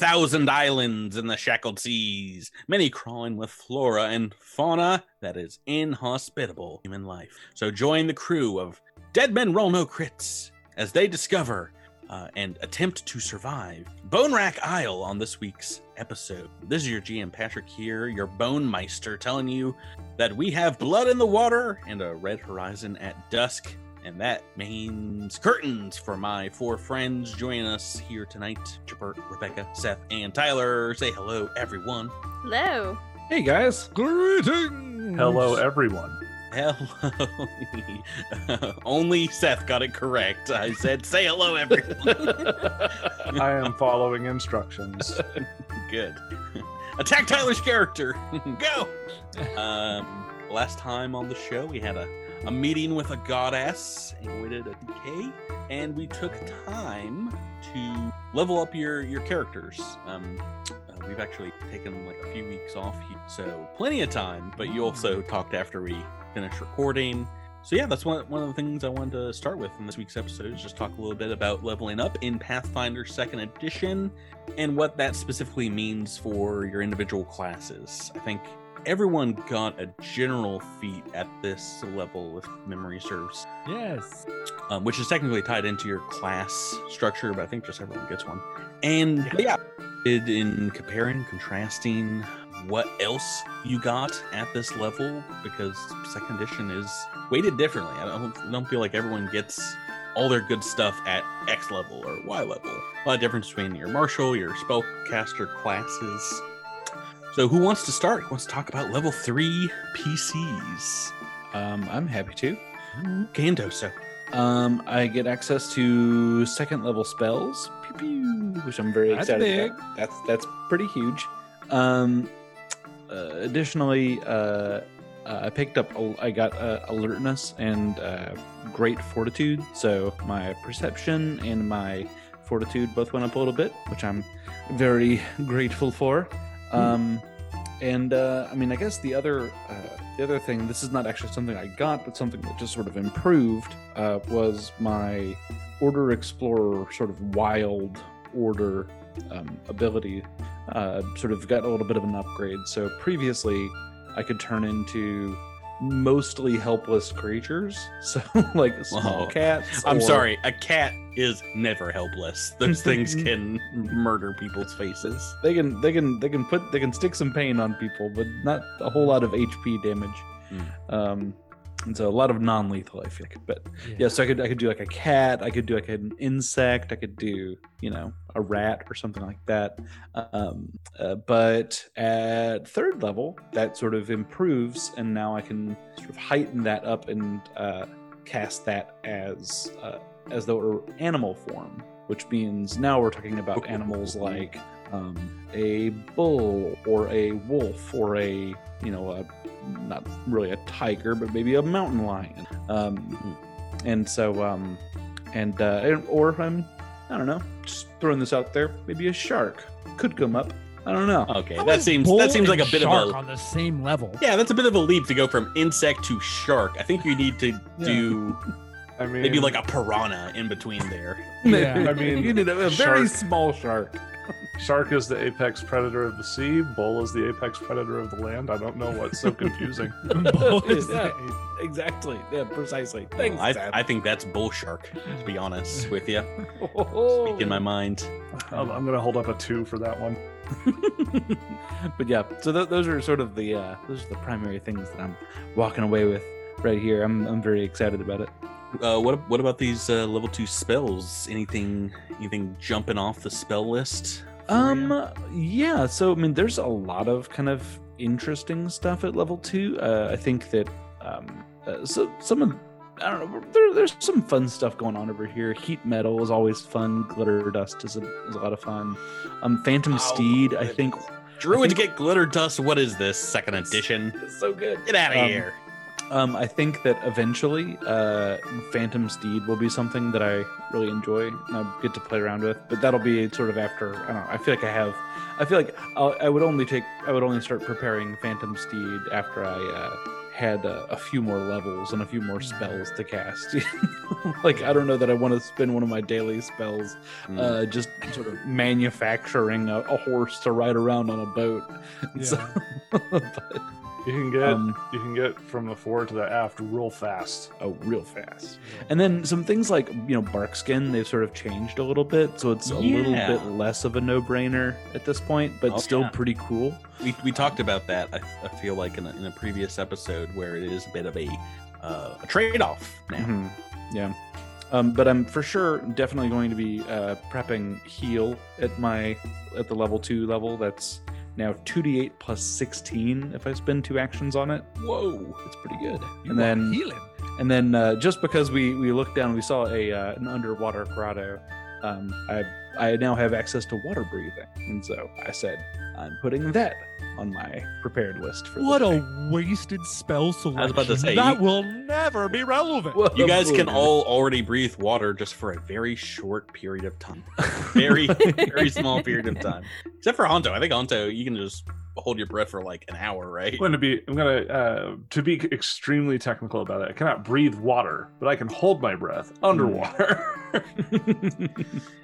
Thousand islands in the shackled seas, many crawling with flora and fauna that is inhospitable human life. So join the crew of Dead Men Roll No Crits as they discover uh, and attempt to survive Bonewrack Isle on this week's episode. This is your GM Patrick here, your Bone Meister, telling you that we have blood in the water and a red horizon at dusk. And that means curtains for my four friends joining us here tonight Chipper, Rebecca, Seth, and Tyler. Say hello, everyone. Hello. Hey guys. Greetings. Hello, everyone. Hello. Only Seth got it correct. I said, say hello, everyone. I am following instructions. Good. Attack Tyler's character. Go. Um, last time on the show, we had a, a meeting with a goddess and we did a DK, and we took time to level up your your characters. Um, uh, we've actually taken like a few weeks off, here, so plenty of time. But you also talked after we finished recording. So yeah, that's one, one of the things I wanted to start with in this week's episode is just talk a little bit about leveling up in Pathfinder Second Edition and what that specifically means for your individual classes. I think everyone got a general feat at this level, if memory serves, Yes. um, which is technically tied into your class structure, but I think just everyone gets one. And yeah, in comparing, contrasting what else you got at this level, because second edition is weighted differently. I don't, I don't feel like everyone gets all their good stuff at X level or Y level. A lot of difference between your martial, your spellcaster classes. So who wants to start? Who wants to talk about level three PCs? Um, I'm happy to. Gandoso. Um, I get access to second level spells, pew, pew, which I'm very That's excited big. about. That's that's pretty huge. Um, uh, additionally, uh, uh, I picked up. I got uh, alertness and uh, great fortitude. So my perception and my fortitude both went up a little bit, which I'm very grateful for. Um, and uh, I mean, I guess the other uh, the other thing, this is not actually something I got, but something that just sort of improved, uh, was my Order Explorer sort of wild order um, ability. Uh, sort of got a little bit of an upgrade. So previously, I could turn into mostly helpless creatures, so like small Whoa. cats. I'm or- sorry, a cat is never helpless. Those things can murder people's faces. They can they can they can put they can stick some pain on people, but not a whole lot of HP damage. Mm. Um, and so a lot of non-lethal, I feel like. But yeah, so I could I could do like a cat, I could do like an insect, I could do you know a rat or something like that. Um, uh, but at third level, that sort of improves, and now I can sort of heighten that up and uh, cast that as uh, as though it were animal form, which means now we're talking about animals like um, a bull or a wolf or a you know a not really a tiger but maybe a mountain lion um, and so um, and uh, or um, I don't know just throwing this out there maybe a shark could come up I don't know Okay, How that is seems that seems like a bit shark of a on the same level. yeah, that's a bit of a leap to go from insect to shark. I think you need to do I mean, maybe like a piranha in between there. Yeah. I mean, you need a, a very small shark shark is the apex predator of the sea. Bull is the apex predator of the land. I don't know what's so confusing. Bull is Yeah, the- exactly yeah precisely thanks I, Seth. I think that's bull shark. To be honest with you, Oh. speak in my mind. I'm, I'm gonna hold up a two for that one. but yeah, so th- those are sort of the uh, those are the primary things that I'm walking away with right here. I'm I'm very excited about it. Uh, what what about these uh, level two spells? Anything anything jumping off the spell list? Um, you? yeah. So I mean, there's a lot of kind of interesting stuff at level two. Uh, I think that um, uh, so some of I don't know. There, there's some fun stuff going on over here. Heat metal is always fun. Glitter dust is a, is a lot of fun. Um, Phantom Oh, Steed, I think, Druids think- get glitter dust. What is this second edition? is so good. Get out of Um, here. Um, I think that eventually, uh, Phantom Steed will be something that I really enjoy and I get to play around with. But that'll be sort of after. I don't know. I feel like I have. I feel like I'll, I would only take. I would only start preparing Phantom Steed after I uh, had a, a few more levels and a few more spells to cast. like I don't know that I want to spend one of my daily spells Mm. uh, just sort of manufacturing a, a horse to ride around on a boat. So- but, You can get um, you can get from the fore to the aft real fast. oh, real fast. And then some things like you know bark skin, they've sort of changed a little bit, so it's a little bit less of a no-brainer at this point, but Oh, still yeah. pretty cool. we, we talked about that. I, I feel like in a, in a previous episode where it is a bit of a uh, a trade off now. Mhm. Yeah. Um, but I'm for sure definitely going to be uh, prepping heal at my at the level two level. That's now 2d8 plus 16 if I spend two actions on it. Whoa, it's pretty good. You and then healing. and then uh, just because we we looked down, we saw a uh, an underwater grotto. Um, I I now have access to water breathing, and so I said I'm putting that on my prepared list for What the a wasted spell selection. was about to say, that you- will never be relevant. day. You guys can all already breathe water just for a very short period of time. Very, very small period of time. Except for Honto. I think Honto, you can just hold your breath for like an hour, right? I'm going to be I'm going to uh, to be extremely technical about it. I cannot breathe water, but I can hold my breath underwater.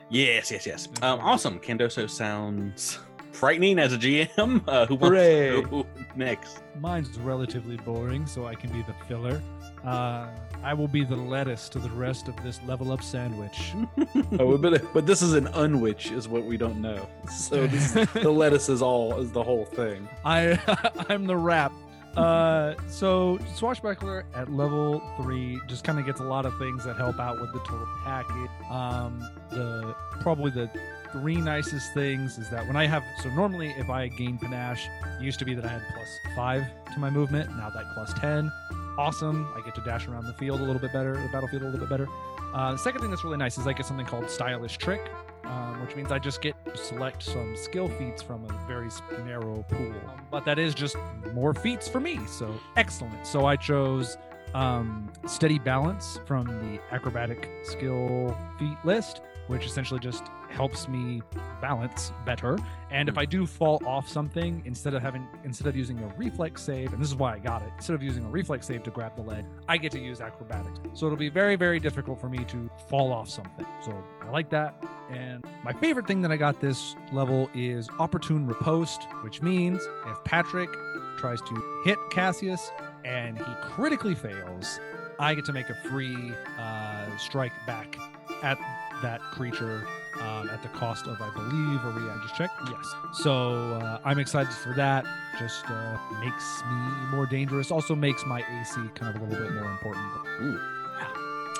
Yes, yes, yes. Um, awesome. Candoso sounds frightening as a GM. Uh, who wants Hooray. to go next? Mine's relatively boring, so I can be the filler. Uh, I will be the lettuce to the rest of this level up sandwich. oh, but but this is an unwitch, is what we don't know. So this, the lettuce is all is the whole thing. I I'm the wrap. Uh, so swashbuckler at level three just kind of gets a lot of things that help out with the total package. Um, the probably the three nicest things is that when I have so normally if I gain panache, it used to be that I had plus five to my movement. Now that plus ten, awesome. I get to dash around the field a little bit better, the battlefield a little bit better. Uh, the second thing that's really nice is I get something called stylish trick, um, which means I just get to select some skill feats from a very narrow pool. But that is just more feats for me, so excellent. So I chose um, steady balance from the acrobatic skill feat list, which essentially just helps me balance better. And if I do fall off something, instead of having instead of using a reflex save, and this is why I got it, instead of using a reflex save to grab the leg, I get to use acrobatics. So it'll be very, very difficult for me to fall off something. So I like that. And my favorite thing that I got this level is opportune riposte, which means if Patrick tries to hit Cassius and he critically fails, I get to make a free uh, strike back at that creature um, at the cost of, I believe, a react. Just check. Yes. So uh, I'm excited for that. Just uh, makes me more dangerous. Also makes my AC kind of a little bit more important.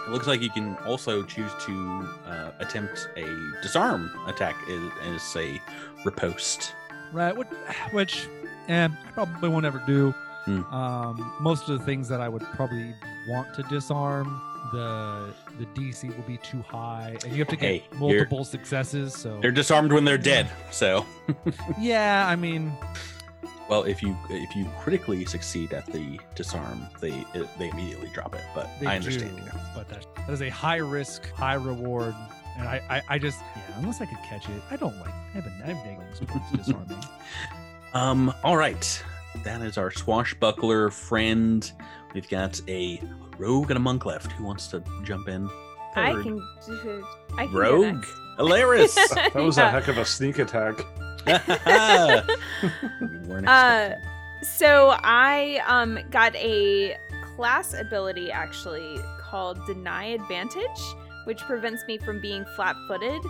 It looks like you can also choose to uh, attempt a disarm attack as, a riposte. Right. Which, which eh, I probably won't ever do. Hmm. Um, most of the things that I would probably want to disarm, the the DC will be too high, and you have to get Hey, multiple successes. So They're disarmed when they're dead. So, yeah, I mean, well, if you if you critically succeed at the disarm, they they immediately drop it. But I understand. do, you. but that, that is a high risk, high reward. And I, I, I just, yeah, unless I could catch it, I don't like. I have, a, I have negatives towards disarming. Um. All right. That is our swashbuckler friend. We've got a rogue and a monk left. Who wants to jump in? I third? can do. I can go Rogue, next. Alaris. that was Yeah. a heck of a sneak attack. We weren't Uh, expecting. so I um got a class ability actually called Deny Advantage, which prevents me from being flat-footed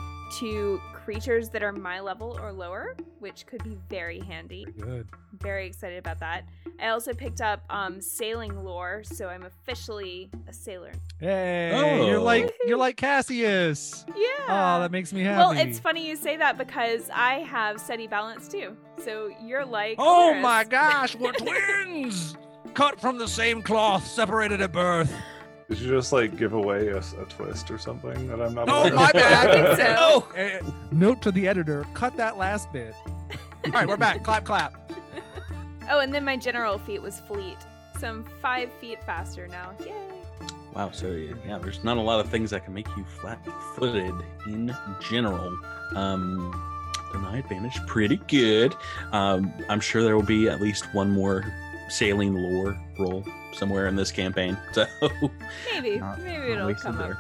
to creatures that are my level or lower, which could be very handy. Good. Very excited about that. I also picked up um sailing lore, so I'm officially a sailor. Hey, Oh. you're like you're like Cassius. Yeah. Oh, that makes me happy. well, it's funny you say that because I have steady balance too. So you're like. Oh Alaris. my gosh, we're twins! Cut from the same cloth, separated at birth. Did you just like give away a, a twist or something that I'm not? Oh, aware my of? bad. I think so. Oh, eh, note to the editor: cut that last bit. All right, we're back. clap, clap. Oh, and then my general feat was fleet. So I'm five feet faster now. Yay. Wow. So yeah, yeah, there's not a lot of things that can make you flat-footed in general. Um, deny advantage, pretty good. Um, I'm sure there will be at least one more sailing lore roll somewhere in this campaign. So, Maybe, Not- maybe not it'll wasted come up.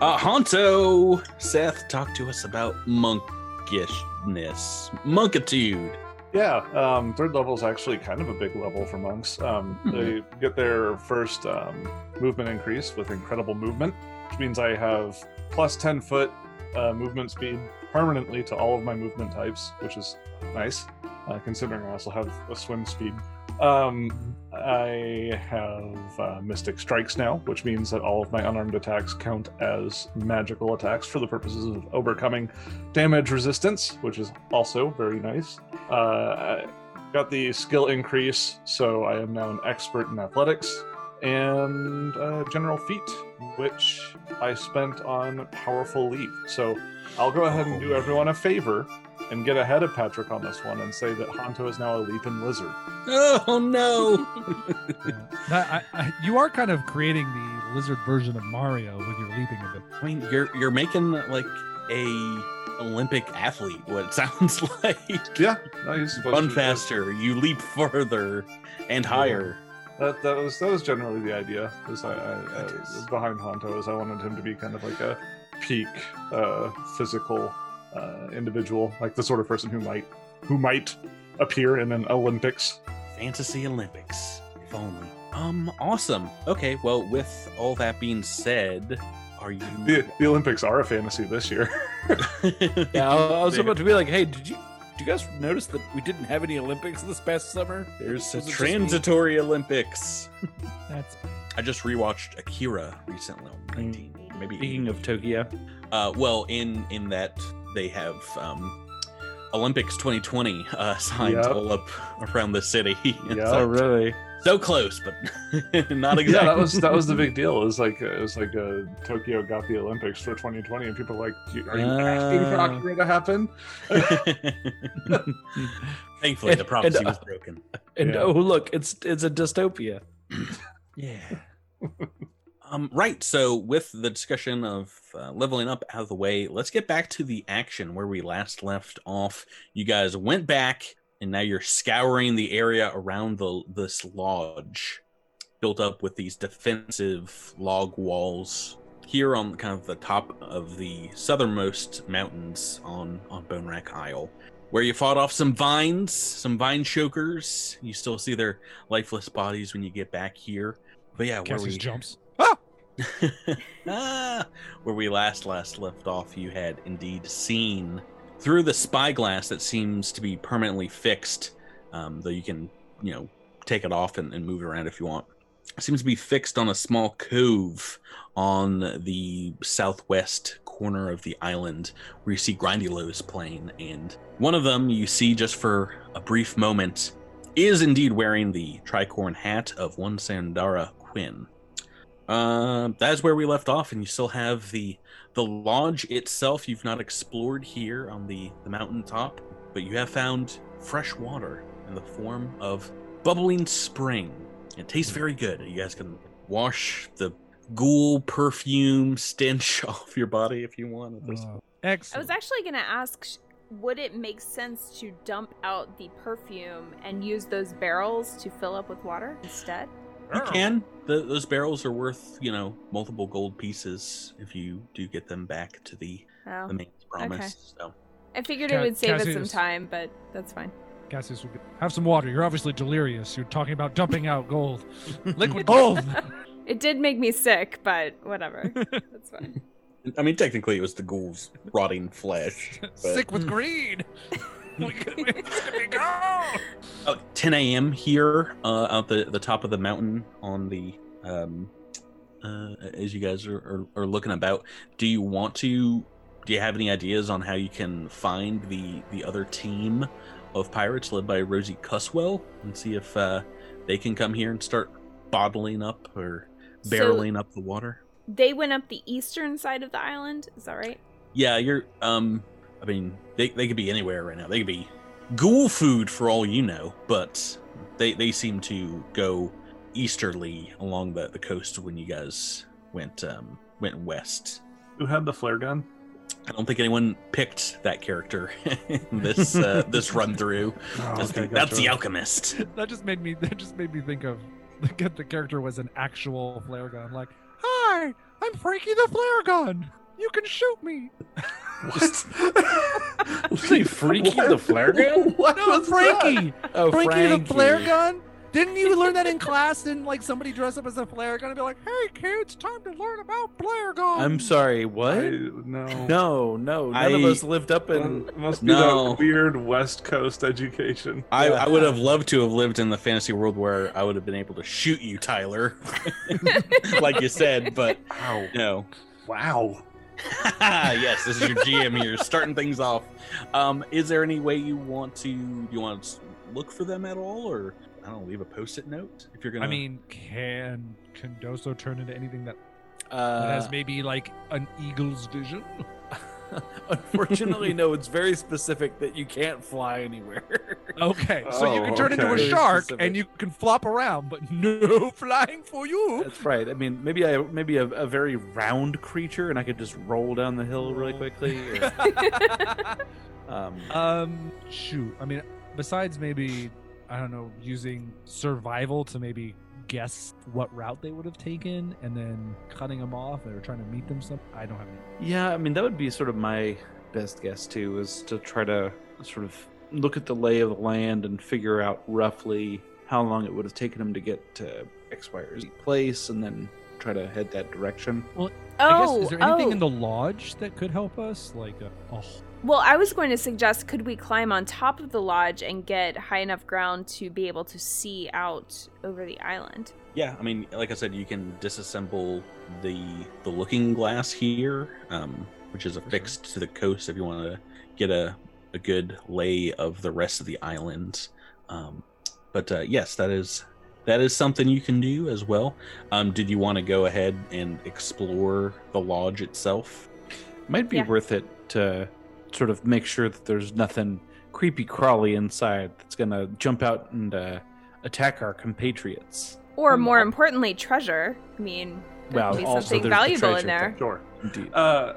uh, Honto, Seth, talk to us about monkishness, monkitude. Yeah, um, third level is actually kind of a big level for monks. Um, Hmm. They get their first um, movement increase with incredible movement, which means I have plus 10 foot uh, movement speed permanently to all of my movement types, which is nice, uh, considering I also have a swim speed. Um, I have uh, Mystic Strikes now, which means that all of my unarmed attacks count as magical attacks for the purposes of overcoming damage resistance, which is also very nice. Uh, I got the skill increase, so I am now an expert in athletics and uh, general feat, which I spent on powerful leap. So I'll go ahead and do everyone a favor and get ahead of Patrick on this one and say that Honto is now a leaping lizard. Oh no! Yeah. I, I, you are kind of creating the lizard version of Mario with your leaping of it. I mean, you're you're making like a Olympic athlete. What it sounds like. Yeah, no, he's supposed Run to- faster. You leap further and higher. That, that was that was generally the idea. Is I, I, I behind Honto is I wanted him to be kind of like a peak uh, physical uh, individual, like the sort of person who might who might appear in an Olympics. Fantasy Olympics, if only. Um, awesome. Okay, well, with all that being said, are you? The, the Olympics are a fantasy this year. Yeah, I I was about to be like, hey, did you do you guys notice that we didn't have any Olympics this past summer? There's a Was it just me? transitory Olympics. That's I just rewatched Akira recently on 19. Maybe Speaking of Tokyo, Uh, well, in in that they have um, Olympics 2020 uh, signs Yep. all up around the city. It's Yeah. oh like, really? so close, but not exactly. Yeah, that was that was the big deal. It was like it was like uh, Tokyo got the Olympics for 2020, and people were like, "Are you asking for Uh. Akira to happen?" Thankfully, the prophecy and, uh, was broken. And Yeah. oh look, it's it's a dystopia. Yeah. Um, right. So, with the discussion of uh, leveling up out of the way, let's get back to the action where we last left off. You guys went back, and now you're scouring the area around the this lodge, built up with these defensive log walls. Here on kind of the top of the southernmost mountains on on Bonewrack Isle, where you fought off some vines, some vine chokers. You still see their lifeless bodies when you get back here. But yeah, where we jumps. Where we last last left off, you had indeed seen through the spyglass that seems to be permanently fixed, um, though you can you know take it off and, and move it around if you want. It seems to be fixed on a small cove on the southwest corner of the island where you see Grindylows plane. and one of them you see just for a brief moment is indeed wearing the tricorn hat of one Sandara Quinn. Uh, that's where we left off, and you still have the the lodge itself. You've not explored here on the the mountaintop, but you have found fresh water in the form of bubbling spring. It tastes very good. You guys can wash the ghoul perfume stench off your body if you want. at this Uh, I was actually going to ask would it make sense to dump out the perfume and use those barrels to fill up with water instead? You can. The, those barrels are worth, you know, multiple gold pieces if you do get them back to the, Oh. the maid's promise. So I figured Ca- it would save us some time, but that's fine. Cassius have some water. You're obviously delirious. You're talking about dumping out gold. Liquid gold. It did make me sick, but whatever. that's fine. I mean, technically, it was the ghoul's rotting flesh. But Sick with greed. we could, we could be go. About 10 a.m. here, uh, out the the top of the mountain on the um, uh, as you guys are, are, are looking about. Do you want to? Do you have any ideas on how you can find the the other team of pirates led by Rosie Cusswell and see if uh, they can come here and start bottling up or So- barreling up the water? They went up the eastern side of the island. Is that right? Yeah, you're. Um, I mean, they they could be anywhere right now. They could be ghoul food for all you know, but they they seem to go easterly along the, the coast when you guys went um went west. Who had the flare gun? I don't think anyone picked that character in this uh, this run through. Oh, That's, okay, the, that's the alchemist. that just made me that just made me think of the, the character was an actual flare gun. Like, hi, I'm Frankie the flare gun. You can shoot me. What? Say Freaky the flare gun? What No, was that? Frankie. Oh, Frankie, the flare gun. Didn't you learn that in class? Didn't like somebody dress up as a flare gun and be like, "Hey kids, time to learn about flare guns." I'm sorry. What? I, no. no, no. None of us lived up in. It must be No. that weird West Coast education. I, Yeah. I would have loved to have lived in the fantasy world where I would have been able to shoot you, Tyler, like you said, but Wow. no. Wow. yes, this is your GM here, starting things off. Um, is there any way you want to you want to look for them at all, or I don't know, leave a post-it note if you're gonna? I mean, can can Doso turn into anything that, that Uh, has maybe like an eagle's vision? unfortunately, no. It's very specific that you can't fly anywhere. Okay, so you can Oh, turn into a okay. shark Specific. and you can flop around, but no flying for you. That's right. I mean, maybe I maybe a, a very round creature, and I could just roll down the hill really quickly. Or, um, um, shoot. I mean, besides maybe I don't know, using survival to maybe guess what route they would have taken, and then cutting them off or trying to meet them. Some I don't have any. yeah, I mean that would be sort of my best guess too, is to try to sort of look at the lay of the land and figure out roughly how long it would have taken them to get to X, Y, or Z place, and then try to head that direction. Well, Oh, I guess is oh, there anything oh. in the lodge that could help us? Like a, a Well, I was going to suggest could we climb on top of the lodge and get high enough ground to be able to see out over the island? yeah, I mean, like I said, you can disassemble the the looking glass here, um, which is affixed to the coast if you want to get a a good lay of the rest of the island. Um, but uh, yes, that is that is something you can do as well. Um, did you want to go ahead and explore the lodge itself? Might be Yeah. worth it to sort of make sure that there's nothing creepy crawly inside that's gonna jump out and uh, attack our compatriots. Or Hmm. more importantly, treasure. I mean, there Well, could be also something there's the valuable in there. thing. Sure. Indeed. Uh,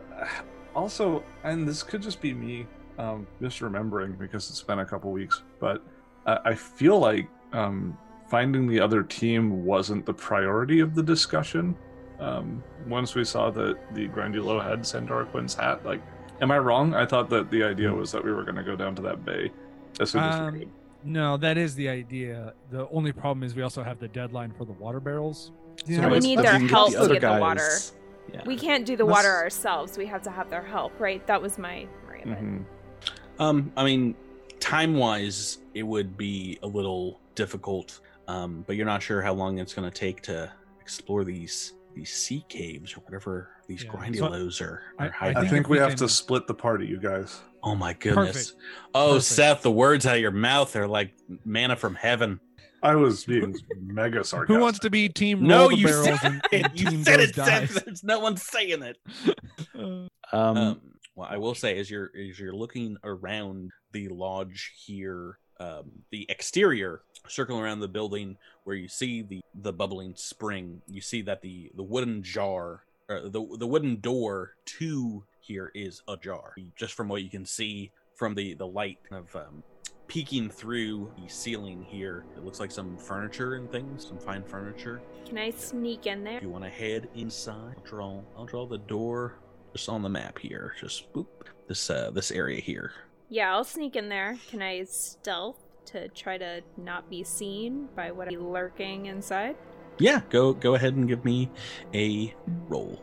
also, and this could just be me um, misremembering because it's been a couple weeks, but uh, I feel like um, finding the other team wasn't the priority of the discussion. Um, once we saw that the Grindylow had Sandara Quinn's hat, like, am I wrong? I thought that the idea was that we were going to go down to that bay as soon as Um, we could. no, that is the idea. The only problem is we also have the deadline for the water barrels. Yeah, So we need their we can help the to other get the water. guys- Yeah. We can't do the Let's- water ourselves. We have to have their help, right? That was my memory of it. Mhm. Um, I mean, time wise, it would be a little difficult, um, but you're not sure how long it's going to take to explore these these sea caves or whatever these Yeah. grindylows are, I- are I hiding. I think think we we have can- to split the party, you guys. oh my goodness! Perfect. Oh, Perfect. Seth, the words out of your mouth are like manna from heaven. I was being mega sarcastic. Who wants to be team No, the you barrels said and, it. and You said it. Seth. There's no one saying it. Um, Um, well, I will say, as you're as you're looking around the lodge here, um, the exterior, circling around the building, where you see the the bubbling spring, you see that the the wooden jar, the the wooden door to here is ajar. Just from what you can see from the the light of um, peeking through the ceiling here, it looks like some furniture and things, some fine furniture. Can I sneak in there? If you want to head inside, I'll draw I'll draw the door just on the map here. Just boop this uh this area here. Yeah, I'll sneak in there. Can I stealth to try to not be seen by what be lurking inside? Yeah, go go ahead and give me a roll.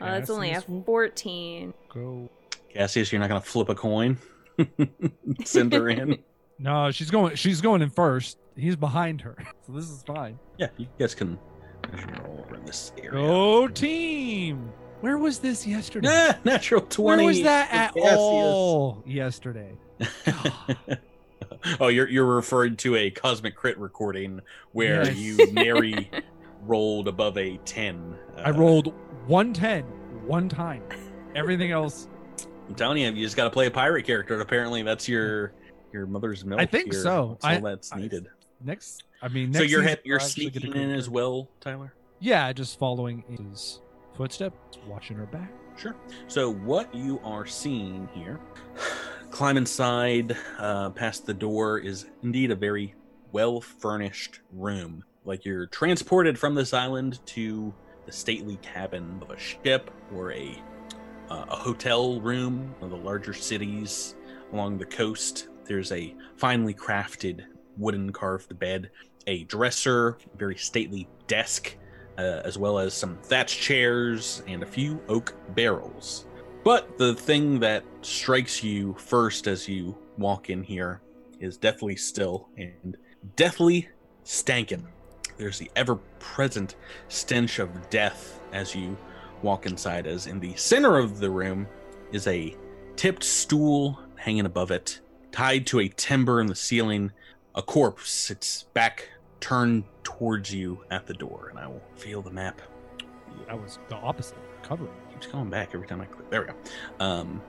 Oh, that's only a 14. go. Cassius, you're not gonna flip a coin. Send her in. No, she's going. She's going in first. He's behind her, so this is fine. Yeah, you guys can measure roll over in this area. Go team! Where was this yesterday? Nah, natural twenty. Where was that at Cassius. all yesterday? Oh, you're you're referring to a cosmic crit recording where Yes. you nary rolled above a ten. I Uh, rolled 110 one time. Everything else, I'm telling you, you just got to play a pirate character. and Apparently, that's your your mother's milk. I think here. so. That's all I- that's I- needed. next. I mean, so next you're season, head, you're I'll actually get a sneaking crit in as well, Tyler. Yeah, just following his footsteps, watching her back. Sure. So what you are seeing here, climb inside, uh, past the door is indeed a very well furnished room. Like you're transported from this island to the stately cabin of a ship or a uh, a hotel room, one of the larger cities along the coast. There's a finely crafted wooden carved bed, a dresser, a very stately desk, uh, as well as some thatched chairs and a few oak barrels. But the thing that strikes you first as you walk in here is deathly still and deathly stankin'. There's the ever present stench of death as you walk inside, as in the center of the room is a tipped stool hanging above it, tied to a timber in the ceiling, a corpse, its back turned towards you at the door, and I will feel the map. That was the opposite. Covering. Keeps going back every time I click. There we go. Um,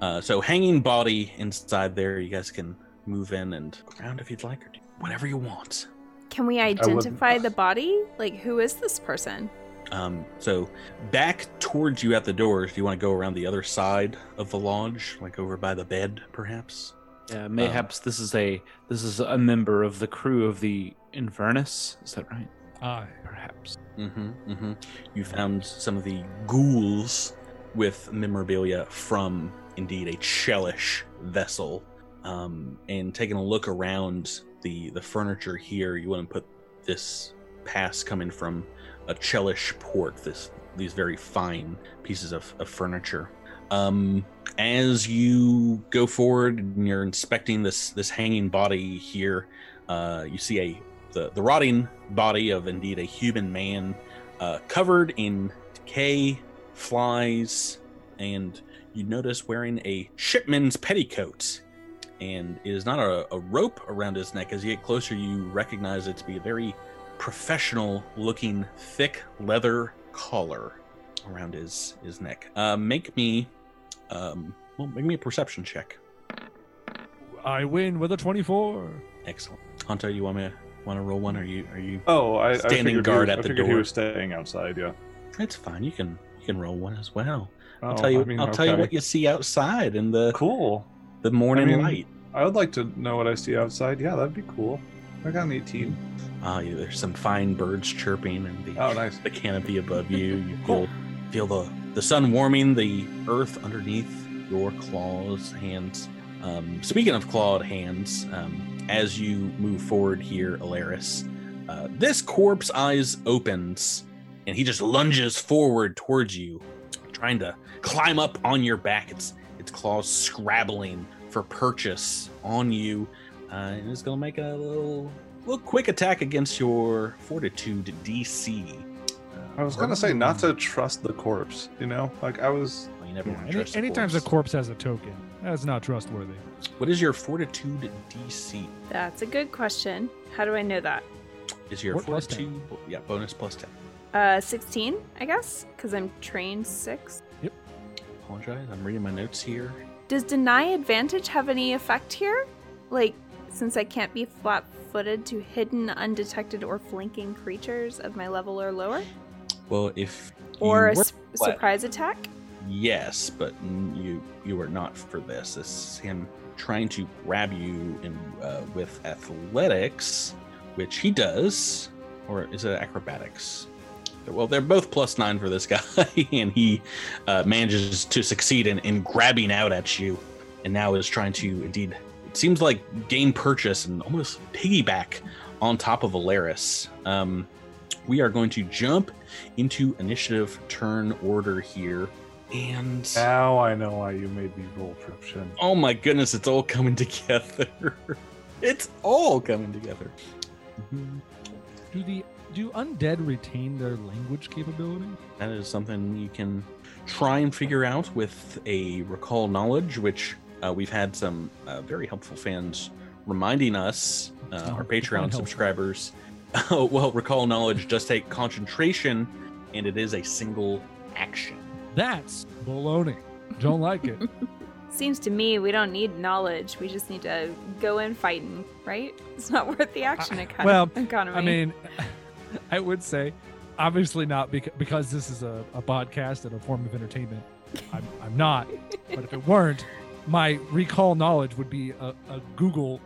uh, so hanging body inside there. You guys can move in and go around if you'd like, or do whatever you want. Can we identify the body? Like, who is this person? Um, so back towards you at the doors. Do you want to go around the other side of the lodge, like over by the bed, perhaps? Yeah, mayhaps this is a this is a member of the crew of the Inverness. Is that right? Aye. Perhaps. Mm-hmm. Mm-hmm. You found some of the ghouls with memorabilia from indeed a Chelish vessel. Um, and taking a look around the the furniture here, you want to put this pass coming from a Chelish port. This these very fine pieces of, of furniture. Um, as you go forward and you're inspecting this this hanging body here, uh, you see a the, the rotting body of indeed a human man uh, covered in decay, flies, and you notice wearing a shipman's petticoat. And it is not a, a rope around his neck. As you get closer, you recognize it to be a very professional looking thick leather collar around his, his neck. Uh, make me um, well, make me a perception check. I win with a 24. Excellent. Hunter, you want me to want to roll one? Are you are you Oh, I, I Standing figured guard at I the figured he door. was staying outside. Yeah. It's fine. You can you can roll one as well. I'll Oh, tell you. I mean, I'll tell you what you see outside in the Cool. the morning I mean, light. I would like to know what I see outside. Yeah, that'd be cool. I got an 18. Ah, yeah, there's some fine birds chirping and the Oh, nice. the canopy above you. You Cool. feel feel the the sun warming the earth underneath your claws, hands. Um, speaking of clawed hands, um, as you move forward here, Alaris, uh, this corpse eyes opens and he just lunges forward towards you, trying to climb up on your back. Its its claws scrabbling for purchase on you, uh, and it's gonna make a little little quick attack against your fortitude DC. Uh, I was gonna say not to trust the corpse. You know, like I was. Well, you never Yeah, want any, to trust a anytime corpse. a corpse has a token, that's not trustworthy. What is your fortitude DC? That's a good question. How do I know that? Is your What plus fortitude? Yeah, bonus plus ten. Uh, 16, I guess, because I'm trained six. Yep. Apologize. I'm reading my notes here. Does deny advantage have any effect here? Like, since I can't be flat footed to hidden, undetected, or flanking creatures of my level or lower? Well, if Or a were s- flat- surprise attack? Yes, but you you are not for this. This is him trying to grab you in uh, with athletics, which he does, or is it acrobatics? Well, they're both plus nine for this guy, and he uh, manages to succeed in, in grabbing out at you, and now is trying to indeed. It seems like gain purchase and almost piggyback on top of Alaris. Um, we are going to jump into initiative turn order here, and Now I know why you made me roll Tription. oh my goodness, it's all coming together. it's all coming together. Mhm. Do the do undead retain their language capability? That is something you can try and figure out with a recall knowledge, which uh, we've had some uh, very helpful fans reminding us, uh, Oh, our Patreon subscribers. Oh, well, recall knowledge does take concentration, and it is a single action. That's baloney. Don't like it. Seems to me we don't need knowledge. We just need to go in fighting, right? It's not worth the action I- econ- well, economy. I mean, I would say obviously not because because this is a, a podcast and a form of entertainment. I'm I'm not. But if it weren't, my recall knowledge would be a, a Google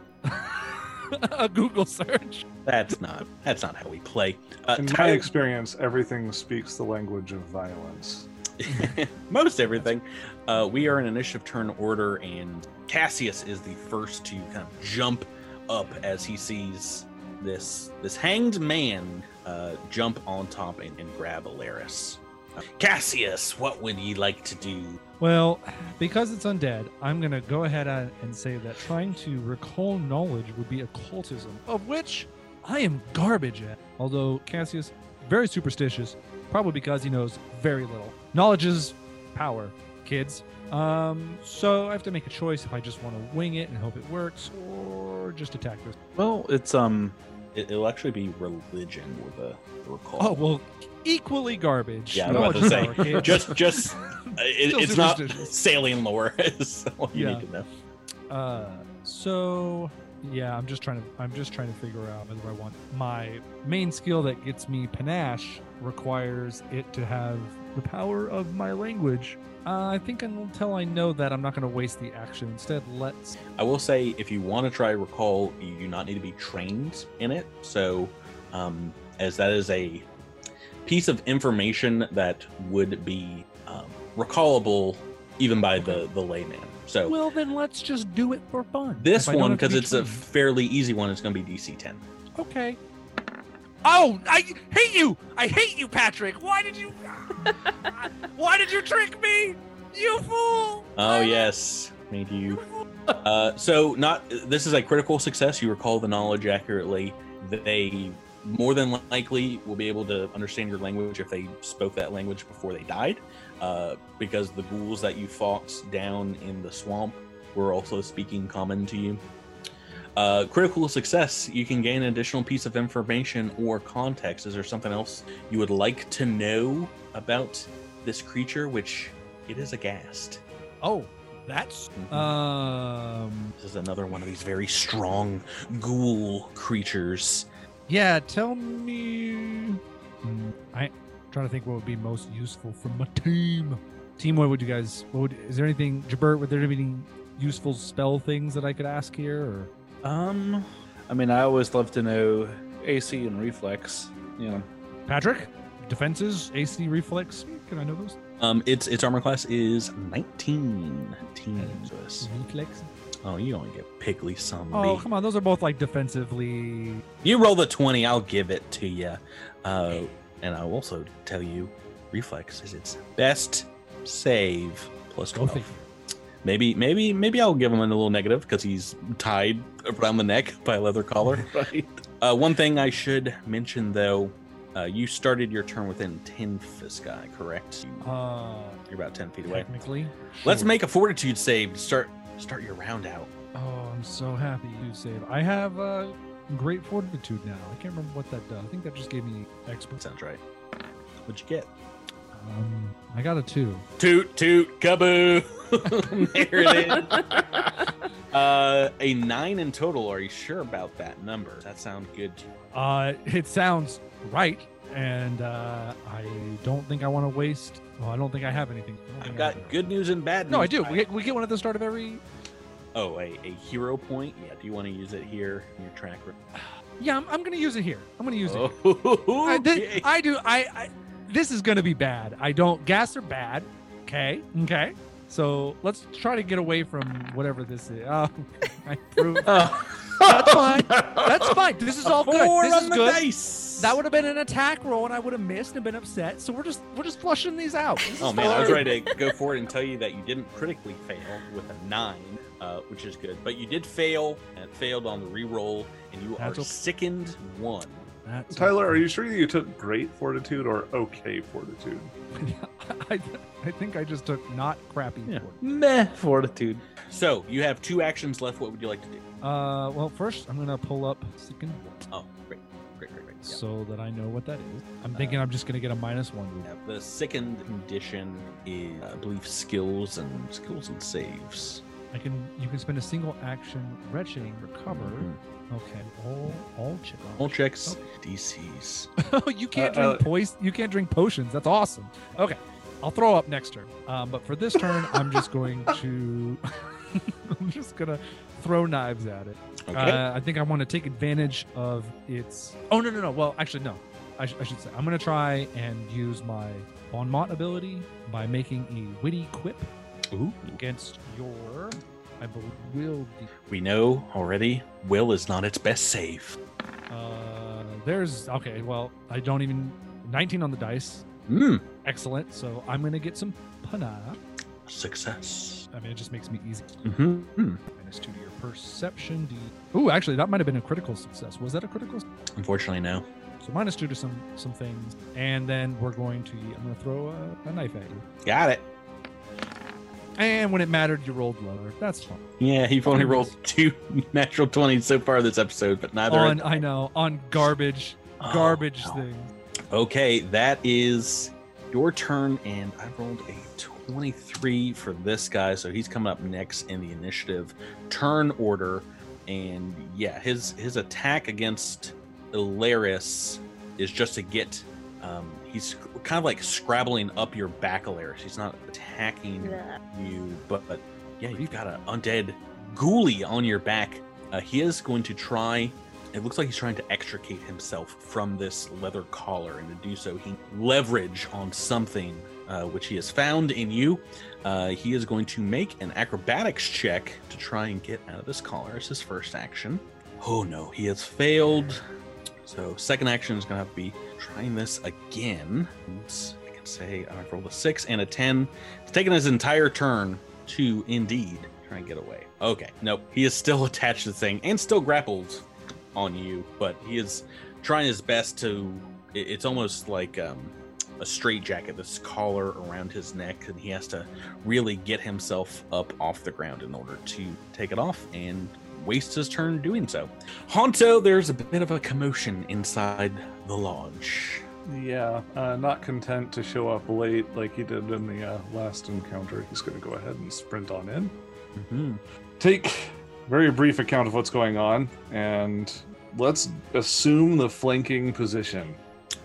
a Google search. That's not that's not how we play. Uh, In my Tyler- experience, everything speaks the language of violence. most everything. Uh, we are in initiative turn order, and Cassius is the first to kind of jump up as he sees this this hanged man uh, jump on top and, and grab Alaris. Uh, Cassius, what would you like to do? Well, because it's undead, I'm gonna go ahead and say that trying to recall knowledge would be occultism, of which I am garbage at. Although Cassius, very superstitious, probably because he knows very little. Knowledge is power, kids. Um, so I have to make a choice if I just want to wing it and hope it works, or just attack this. Well, it's um It, will actually be religion with a recall. Oh well, equally garbage. Yeah, I'm about to say, power, just just it, it's not sailing lore. is all you Yeah. need to know. Uh, so yeah, I'm just trying to I'm just trying to figure out whether I want my main skill that gets me panache requires it to have the power of my language. Uh, I think until I know that, I'm not going to waste the action. Instead, let's. I will say, if you want to try recall, you do not need to be trained in it. So, um, as that is a piece of information that would be um, recallable even by the the layman. So Well, then let's just do it for fun. this If I don't one, because be it's a fairly easy one, is going to be DC 10. okay. Oh, I hate you! I hate you, Patrick. Why did you? Why did you trick me? You fool! Oh yes, made you. Uh, so not this is a critical success. You recall the knowledge accurately. They more than likely will be able to understand your language if they spoke that language before they died, uh, because the ghouls that you fought down in the swamp were also speaking common to you. Uh, critical success. You can gain an additional piece of information or context. Is there something else you would like to know about this creature, which it is a ghast? Oh, that's Mhm. um. This is another one of these very strong ghoul creatures. Yeah, tell me. I trying to think what would be most useful for my team. Team, what would you guys? What would? Is there anything, Jabert? Would there be any useful spell things that I could ask here? Or um I mean I always love to know AC and reflex, you know. Patrick, defenses, AC, reflex. Can I know those? Um, its its armor class is 19. 19 so it's- Reflex. Oh, you only get piggly some. Oh, come on, those are both like defensively. You roll the 20, I'll give it to you. Uh, and I'll also tell you, reflex is its best save plus Go 12. Maybe, maybe, maybe I'll give him a little negative because he's tied around the neck by a leather collar. Right. Uh, one thing I should mention, though, uh, you started your turn within 10 Fiskai, correct? Uh, You're about 10 feet away. technically. Let's Sure. make a fortitude save to start start your round out. Oh, I'm so happy you save. I have uh, great fortitude now. I can't remember what that does. I think that just gave me expert. Sounds right. What'd you get? Um, I got a two. Toot toot kaboo. There it is. Uh, a nine in total. Are you sure about that number? Does that sound good? to you? Uh, it sounds right, and uh, I don't think I want to waste. Well, I don't think I have anything. I I've got have good news and bad news. No, I do. Brian. We get, we get one at the start of every. Oh, a, a hero point. Yeah. Do you want to use it here in your track? Yeah, I'm, I'm going to use it here. I'm going to use it. Oh, I, thi- okay. I do. I, I. This is going to be bad. I don't. Gas are bad. Okay. Okay. So let's try to get away from whatever this is. Oh, I proved. That's fine. That's fine. This is all good. Four This on is the good. dice. That would have been an attack roll, and I would have missed and been upset. So we're just we're just flushing these out. This Oh is man, I was ready to go for it and tell you that you didn't critically fail with a nine, uh, which is good. But you did fail and failed on the re-roll, and you That's are okay. sickened one. That's Tyler, are you sure you took great fortitude or okay fortitude? I, I think I just took not crappy. Yeah. for it. Meh fortitude. So you have two actions left. What would you like to do? Uh, well, first I'm gonna pull up second Oh, great, great, great, great. Yeah. so that I know what that is. I'm thinking I'm just gonna get a minus one. Yeah, the second condition is, I believe, skills and skills and saves. I can. You can spend a single action retching recover. Okay, all all check. All checks, DCs. Oh you can't Uh, uh, drink poison. You can't drink potions. That's awesome. Okay, I'll throw up next turn. Um, but for this turn, I'm just going to. I'm just gonna throw knives at it. Okay. Uh, I think I want to take advantage of its. Oh no no no! Well, actually no. I, sh- I should say I'm gonna try and use my Bon Mot ability by making a witty quip Ooh. against your. I believe will be. We know already. Will is not its best save. Uh, there's okay. Well, I don't even 19 on the dice. Hmm. Excellent. So I'm gonna get some panache. Success. I mean, it just makes me easy. Mm-hmm. Minus two to your perception. D. Ooh, actually, that might have been a critical success. Was that a critical? Unfortunately, no. So minus two to some some things, and then we're going to. I'm gonna throw a, a knife at you. Got it. And when it mattered, you rolled lower. That's fine. Yeah, you've only rolled two natural 20s so far this episode, but neither. On I know on garbage, Oh, garbage no. things. Okay, that is your turn, and I rolled a 23 for this guy, so he's coming up next in the initiative turn order. And yeah, his his attack against Alaris is just to get. Um, he's kind of like scrabbling up your back, Alaris. He's not attacking you, but, but yeah, you've got an undead ghoulie on your back. Uh, he is going to try. It looks like he's trying to extricate himself from this leather collar, and to do so, he leverage on something uh, which he has found in you. Uh, he is going to make an acrobatics check to try and get out of this collar. It's his first action. Oh no, he has failed. So second action is going to have to be trying this again. And I can say I've rolled a six and a ten. It's taken his entire turn to indeed try and get away. Okay, nope. He is still attached to the thing and still grappled on you, but he is trying his best to. It's almost like um, a straitjacket, this collar around his neck, and he has to really get himself up off the ground in order to take it off and waste his turn doing so. Honto, there's a bit of a commotion inside the lodge. Yeah, uh, not content to show up late like he did in the uh, last encounter. He's going to go ahead and sprint on in. Mm-hmm. Take very brief account of what's going on, and let's assume the flanking position.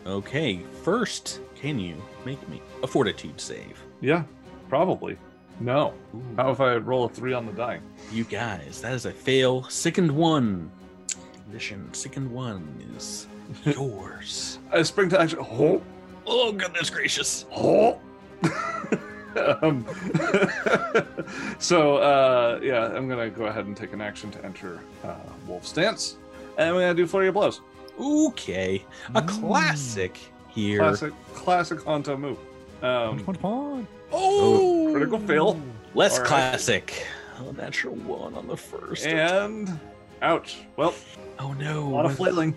Okay, first, can you make me a fortitude save? Yeah, probably. No. Ooh. How if I roll a three on the die? You guys, that is a fail. Second one. Condition second one is yours. I spring to action. Oh, oh goodness gracious. oh. um, so uh, yeah, I'm gonna go ahead and take an action to enter uh, Wolf Stance, and we're gonna do flurry of blows. Okay, a Mm. classic here. Classic, classic Honto move. Um, Punch, punch, punch. Oh, critical fail. less All right. classic. A natural one on the first. And ouch. Well, oh no. a lot of flailing.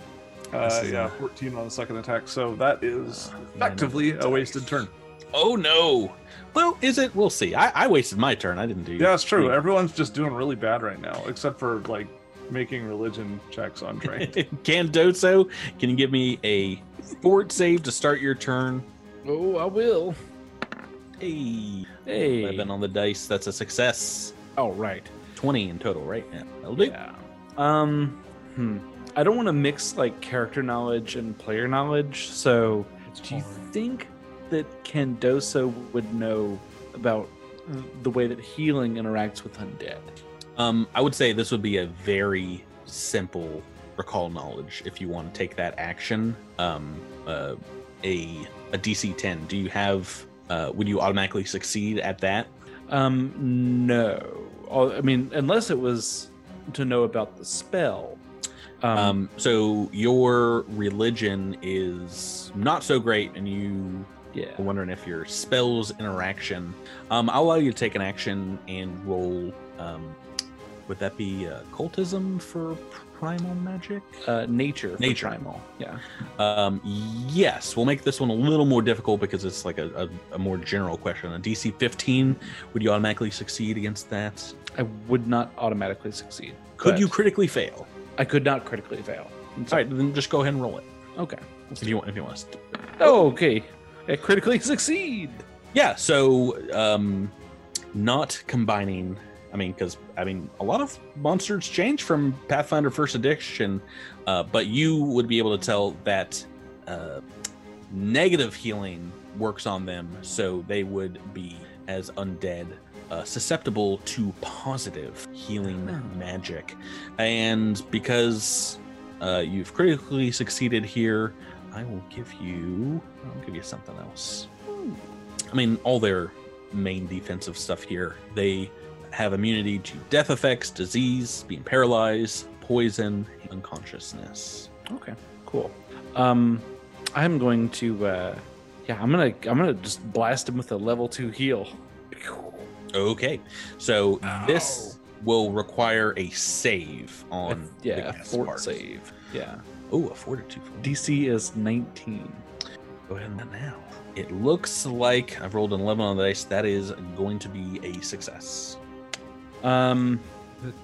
Uh, yeah, a- 14 on the second attack. So that is Uh, effectively man, a wasted turn. Oh no. Well, is it? We'll see. I, I wasted my turn. I didn't do. Yeah, it's true. Yeah. Everyone's just doing really bad right now, except for like making religion checks on train. Candoso, can you give me a fort save to start your turn? Oh, I will. Hey, Hey. 11 on the dice. That's a success. All right. 20 in total, right? Yeah, that'll do. Yeah. Um. Hmm. I don't want to mix like character knowledge and player knowledge. So, It's do you think that Candoso would know about the way that healing interacts with undead? Um, I would say this would be a very simple recall knowledge if you want to take that action. Um, uh, a a DC 10. Do you have? Uh, would you automatically succeed at that? Um. No. I mean, unless it was to know about the spell. Um. Um, so your religion is not so great, and you yeah. are wondering if your spells interaction. Um, I'll allow you to take an action and roll. Um, would that be uh, cultism for primal magic? Uh, nature. for Nature. Primal. Yeah. Um, yes, we'll make this one a little more difficult because it's like a, a, a more general question. A DC 15, would you automatically succeed against that? I would not automatically succeed. Could you critically fail? I could not critically fail. All right, then just go ahead and roll it Okay. if you want. If you want. to. Oh, okay. I critically succeed. Yeah. So, um, not combining. I mean, because I mean, a lot of monsters change from Pathfinder First Edition, uh, but you would be able to tell that uh, negative healing works on them, so they would be as undead. Uh, susceptible to positive healing magic, and because uh, you've critically succeeded here, I will give you. I'll give you something else. I mean, all their main defensive stuff here. They have immunity to death effects, disease, being paralyzed, poison, unconsciousness. Okay, cool. Um, I'm going to, uh, yeah, I'm gonna, I'm gonna just blast him with a level two heal. Okay, so this will require a save on the yeah, gas fort part. save. Yeah, Oh, a fortitude. DC is 19. Go ahead and now. It looks like I've rolled an 11 on the dice. That is going to be a success. Um,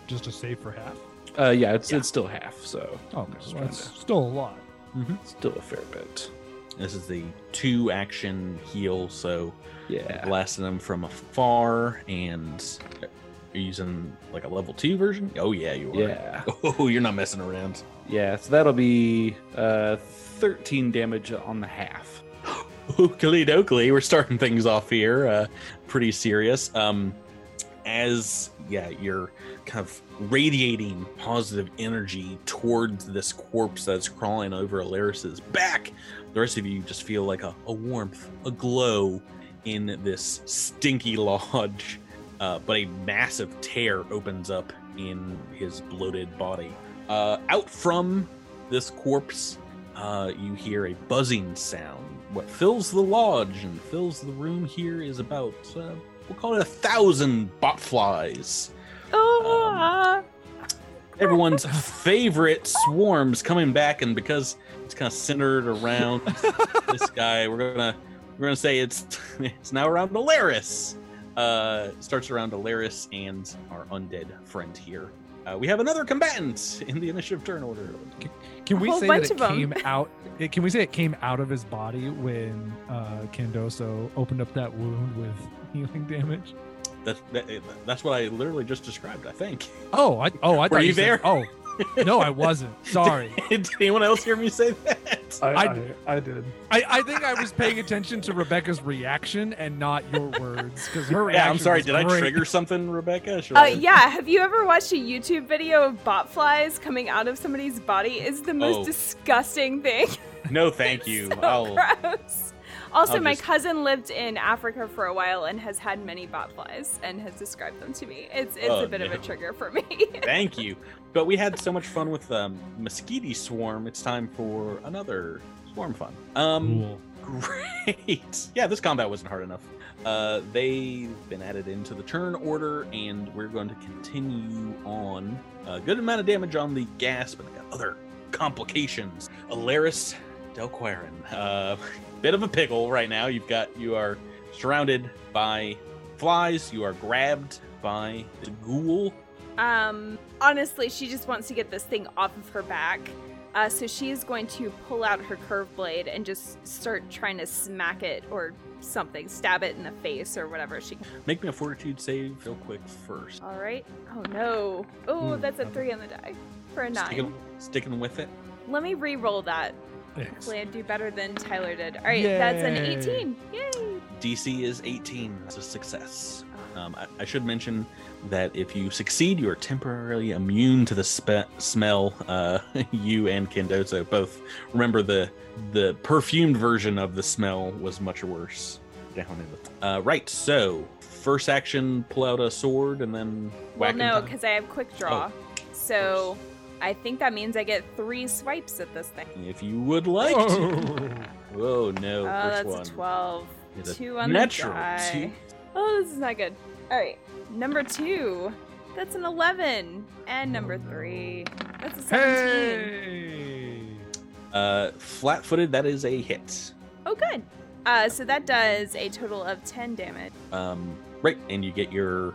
Just a save for half. uh, yeah, it's Yeah. it's still half, so Oh, okay. Well, that's to- still a lot. still a fair bit. This is the two action heal, so Yeah, blasting them from afar and you're using like a level two version. Oh yeah, you are. yeah, Oh, you're not messing around. yeah. So that'll be uh 13 damage on the half. Oakley dokley, we're starting things off here. Uh, pretty serious. Um, as yeah, you're kind of radiating positive energy towards this corpse that's crawling over Alaris's back. The rest of you just feel like a, a warmth, a glow in this stinky lodge. Uh, but a massive tear opens up in his bloated body. Uh, out from this corpse, uh, you hear a buzzing sound. What fills the lodge and fills the room here is about, uh, we'll call it a thousand botflies. Oh, Um. Everyone's favorite swarms coming back, and because it's kind of centered around this guy, we're gonna we're gonna say it's it's now around Alaris. Uh, starts around Alaris and our undead friend here. Uh, we have another combatant in the initiative turn order. Can we say that it of 'em. came out? it- Can we say it came out of his body when uh, Candoso opened up that wound with healing damage? That's that, that's what I literally just described. I think. Oh, I oh I Were thought you said- there? oh, no, I wasn't. Sorry. Did anyone else hear me say that? I, I- I, I did. I, I think I was paying attention to Rebecca's reaction and not your words because her. Yeah, I'm sorry. was Did I trigger something, Rebecca? Should Uh, I- yeah, have you ever watched a YouTube video of botflies coming out of somebody's body? Is the most Oh. disgusting thing. No, thank you. so I'll, gross. Also, I'll my just- cousin lived in Africa for a while and has had many botflies and has described them to me. It's it's Oh, a bit of a trigger for me. thank you. But we had so much fun with um, Mosquito Swarm. It's time for another swarm fun. Um, Cool. Great. Yeah, this combat wasn't hard enough. Uh, they've been added into the turn order, and we're going to continue on. A good amount of damage on the ghast, but they got other complications. Alaris Delquirin. Uh, bit of a pickle right now. You've got you are surrounded by flies. You are grabbed by the ghoul. Um, honestly, she just wants to get this thing off of her back. Uh, so she is going to pull out her curved blade and just start trying to smack it or something, stab it in the face or whatever she can. Make me a fortitude save real quick first. All right. Oh no. Oh, Ooh, that's a three on the die for a nine. Sticking, sticking with it. Let me re-roll that. Thanks. Hopefully, I do better than Tyler did. All right, that's an 18. Yay! DC is 18. That's a success. Um, I, I should mention that if you succeed, you are temporarily immune to the spe- smell. Uh, you and Candoso both remember the the perfumed version of the smell was much worse. Down in the uh, right. So first action, pull out a sword and then Well, whack. no, because I have quick draw. so I think that means I get three swipes at this thing. if you would like to. Oh. Whoa, no! Oh, first that's one. a 12. is a Two on natural the die. two. Oh, this is not good. All right, number two. That's an 11. And number three. That's a 17. Hey. Uh, flat-footed. That is a hit. Oh, good. Uh, so that does a total of 10 damage. Um, right, and you get your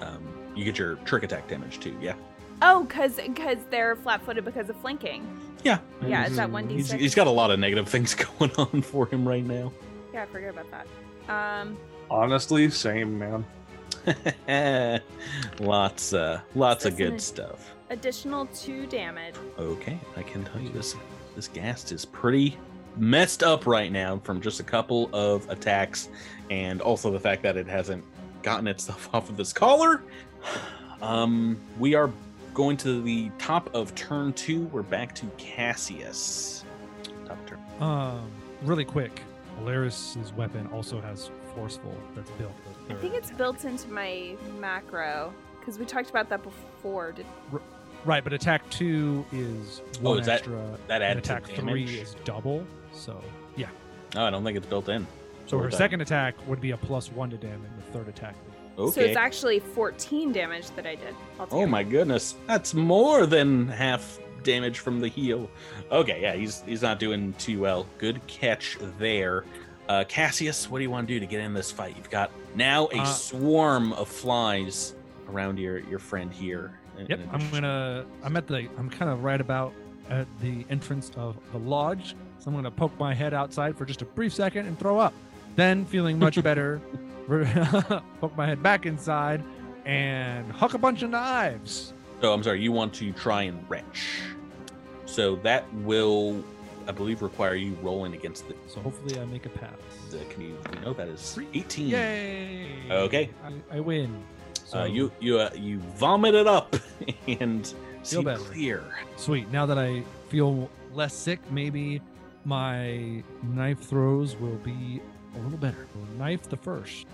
um, you get your trick attack damage too. Yeah, Oh, because cause they're flat footed because of flanking. yeah, Yeah, it's that 1d6. he's got a lot of negative things going on for him right now. Yeah, I forgot about that. Um, Honestly, same man. lots, uh, lots of good ad- stuff. Additional two damage. Okay, I can tell you this. This ghast is pretty messed up right now from just a couple of attacks, and also the fact that it hasn't gotten itself off of this collar. Um, we are going to the top of turn two. We're back to Cassius. Top of turn. Um, really quick, Alaris's weapon also has forceful that's built. I think it's built into my macro because we talked about that before. Did, right, but attack two is Oh, one is that- extra. that and add to attack three is double. So yeah. Oh, I don't think it's built in. So we're her second attack would be a plus one to damage. The third attack. Okay. So it's actually 14 damage that I did. Oh my goodness, that's more than half damage from the heal. Okay, yeah, he's he's not doing too well. Good catch there. Uh, Cassius, what do you want to do to get in this fight? You've got now a Uh, swarm of flies around your your friend here. Yep, I'm gonna. I'm at the. I'm kind of right about at the entrance of the lodge, so I'm gonna poke my head outside for just a brief second and throw up. Then, feeling much better, poke my head back inside and huck a bunch of knives. So I'm sorry, you want to try and wrench. So that will, I believe, require you rolling against the. So hopefully, I make a pass. the can you, know that is 18. Yay! Okay. I, I win. So Uh, you you uh, you vomit it up and see better. clear. sweet. Now that I feel less sick, maybe my knife throws will be a little better. Knife the first.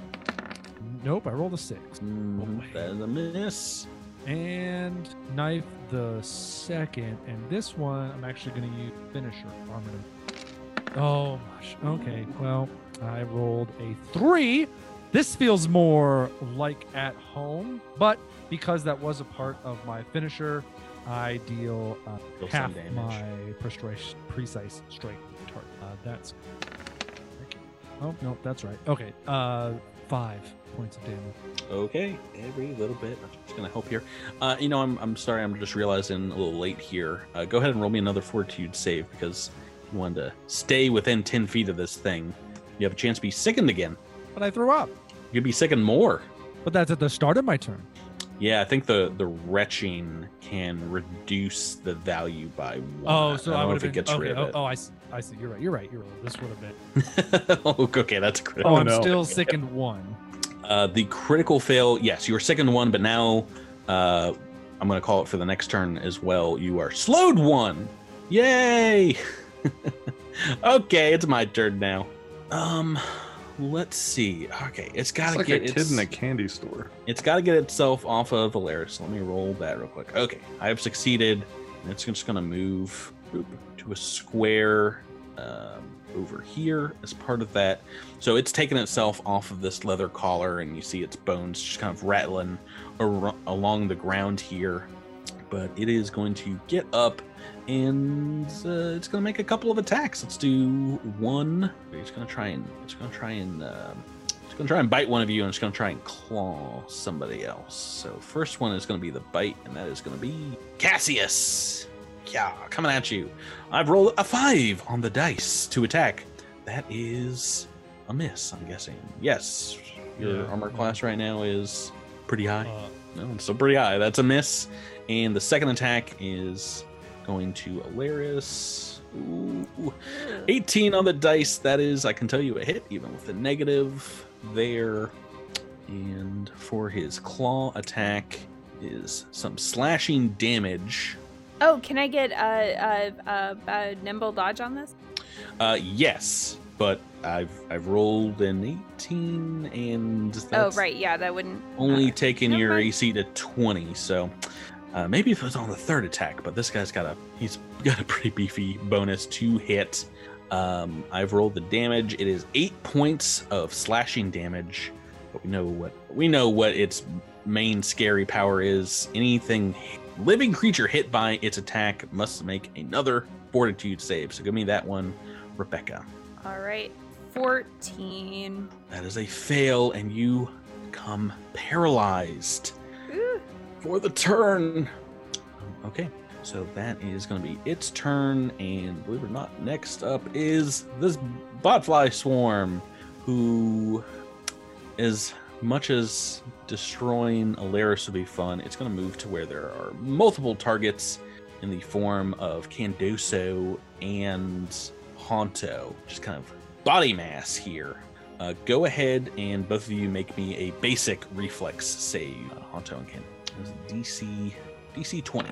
Nope, I rolled a six. Mhm, boy. That is a miss. and knife the second and this one i'm actually going to use finisher i'm gonna oh gosh okay well i rolled a three this feels more like at home but because that was a part of my finisher i deal uh, half my precise precise target uh, that's oh no that's right okay uh five points of damage Okay, every little bit. I'm just gonna help here. Uh, you know, I'm I'm sorry. I'm just realizing a little late here. Uh, go ahead and roll me another fortitude save because you wanted to stay within ten feet of this thing. You have a chance to be sickened again. but i threw up You could be sickened more. but that's at the start of my turn Yeah, I think the the retching can reduce the value by one. Oh, so I I, don't know would if have been. gets okay, rid oh, of it. oh, I see. I see. You're right. You're right. You're right. This would have been. Oh, okay, that's critical. Oh, Oh, I'm no. still sickened one. Uh, the critical fail, yes, you were second one, but now uh, I'm going to call it for the next turn as well. You are slowed one. Yay! okay, it's my turn now. Um, let's see. Okay, it's got It's to like get a kid its, in a candy store. it's got to get itself off of Valeris. Let me roll that real quick. Okay, I have succeeded. It's just going to move oop, a square um, over here as part of that. So it's taken itself off of this leather collar, and you see its bones just kind of rattling ar- along the ground here. But it is going to get up and uh, it's going to make a couple of attacks. Let's do one. It's going to try and it's going to try and um, it's going to try and bite one of you, and it's going to try and claw somebody else. So first one is going to be the bite, and that is going to be Cassius. Yeah, coming at you. I've rolled a five on the dice to attack. That is a miss, I'm guessing. Yes, your Yeah. armor class right now is pretty high. Uh, No, it's still pretty high. That's a miss. And the second attack is going to Alaris. Ooh. 18 on the dice. That is, I can tell you, a hit, even with the negative there. And for his claw attack is some slashing damage. Oh, can I get a, a, a, a nimble dodge on this? Uh, yes, but I've I've rolled an 18, and Oh, right. Yeah, that wouldn't. only uh, taking never your mind. AC to 20. So uh, maybe if it was on the third attack, but this guy's got a he's got a pretty beefy bonus to hit. Um, I've rolled the damage. It is eight points of slashing damage, but we know what we know what its main scary power is. Anything living creature hit by its attack must make another fortitude save. So give me that one, Rebecca. All right. 14. That is a fail, and you become paralyzed. Ooh. for the turn. Okay, so that is going to be its turn, and believe it or not, next up is this botfly swarm, who is much as destroying Alaris would be fun, it's going to move to where there are multiple targets in the form of Candoso and Honto, just kind of body mass here. Uh, go ahead and both of you make me a basic reflex save, uh, Honto and Ken. DC DC 20.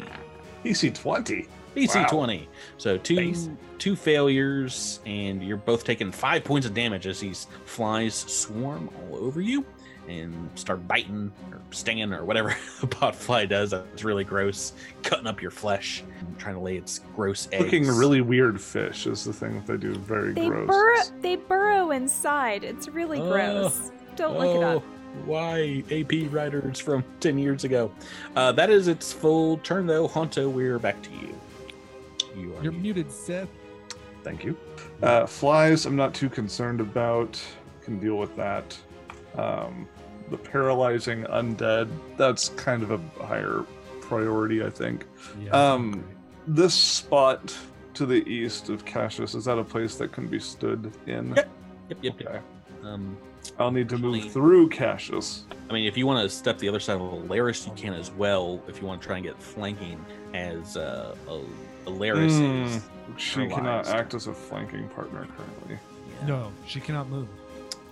DC 20. DC Wow. 20. So two Base. two failures, and you're both taking five points of damage as these flies swarm all over you and start biting or stinging or whatever a botfly does. That's really gross, cutting up your flesh, and trying to lay its gross eggs. Looking really weird fish is the thing that they do. Very They gross. burrow. They burrow inside. It's really Oh. gross. Don't look it up. Oh, Why AP writers from 10 years ago? Uh, that is its full turn, though. Honto, we're back to you. You are You're muted. muted, Seth. Thank you. Uh, flies, I'm not too concerned about. Can deal with that. Um, the paralyzing undead, that's kind of a higher priority, I think. Yeah, Um, This spot to the east of Cassius, is that a place that can be stood in? Yep. Yep, yep, yep. Okay. Um, I'll need to move Actually- through Cassius. I mean, if you want to step the other side of Alaris, you can as well. If you want to try and get flanking as uh, a- Alaris is. Hmm. She cannot act as a flanking partner currently. Yeah. No, she cannot move.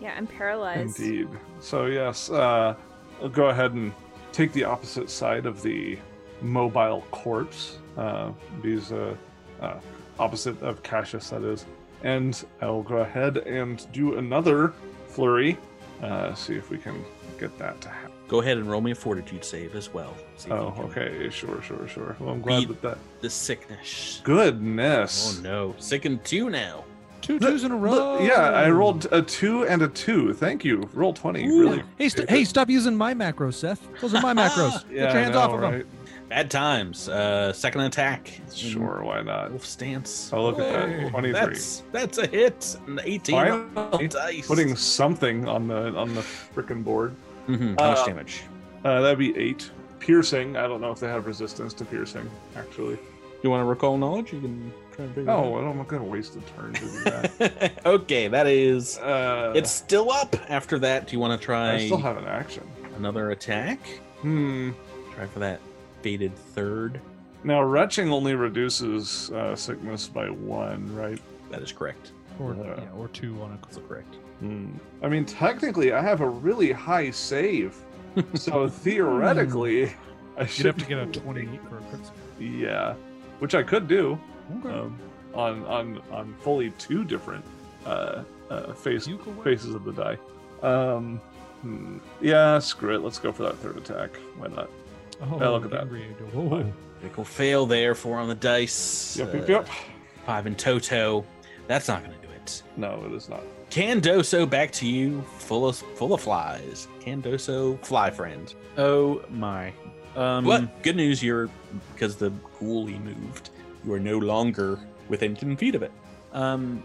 Yeah, I'm paralyzed. Indeed. So yes, uh, I'll go ahead and take the opposite side of the mobile corpse. Uh, these uh, uh, opposite of Cassius, that is, and I'll go ahead and do another flurry. Uh, see if we can get that to happen. Go ahead and roll me a fortitude save as well. See if you Oh, can okay, sure, sure, sure. Well, I'm glad Beat- that that. The sickness. Goodness. Oh no, sickened two now. Two Look- in a look, row. yeah, I rolled a two and a two. Thank you. Roll twenty. Ooh. Really. Hey, st- hey, stop using my macros, Seth. Those are my macros. Get your hands know, off of them. Bad times. Uh, second attack. Sure, why not? Wolf stance. Oh, look at that. 23. That's that's a hit. An 18 on Finally, dice. putting something on the on the frickin' board. Mm-hmm. How much Uh, damage? Uh, that'd be eight. Piercing. I don't know if they have resistance to piercing. Actually, You want to recall knowledge? You can try and figure oh, I'm not gonna waste a turn to do that. okay, that is. Uh, It's still up. After that, do you want to try I still have an action. another attack? Hmm. Try for that faded third. Now retching only reduces uh, sickness by one, right? That is correct. Or, Uh, yeah, or two on a. Also correct. Hmm. I mean, technically, I have a really high save, so theoretically, I You'd should have to get a 20 for a crit. Yeah, which I could do. Okay. um, on on on fully two different uh, uh, face You can work. faces of the die. Um, hmm. Yeah, screw it. Let's go for that third attack. Why not? Oh, Yeah, look at that. angry. Whoa. Critical fail there. Four on the dice. Yep, yep, Uh, yep. Five in toto. That's not going to do it. No, it is not. Candoso, back to you. Full of full of flies. Candoso, fly friend. Oh my. Um, But good news, you're because the ghoulie moved. You are no longer within ten feet of it. Um,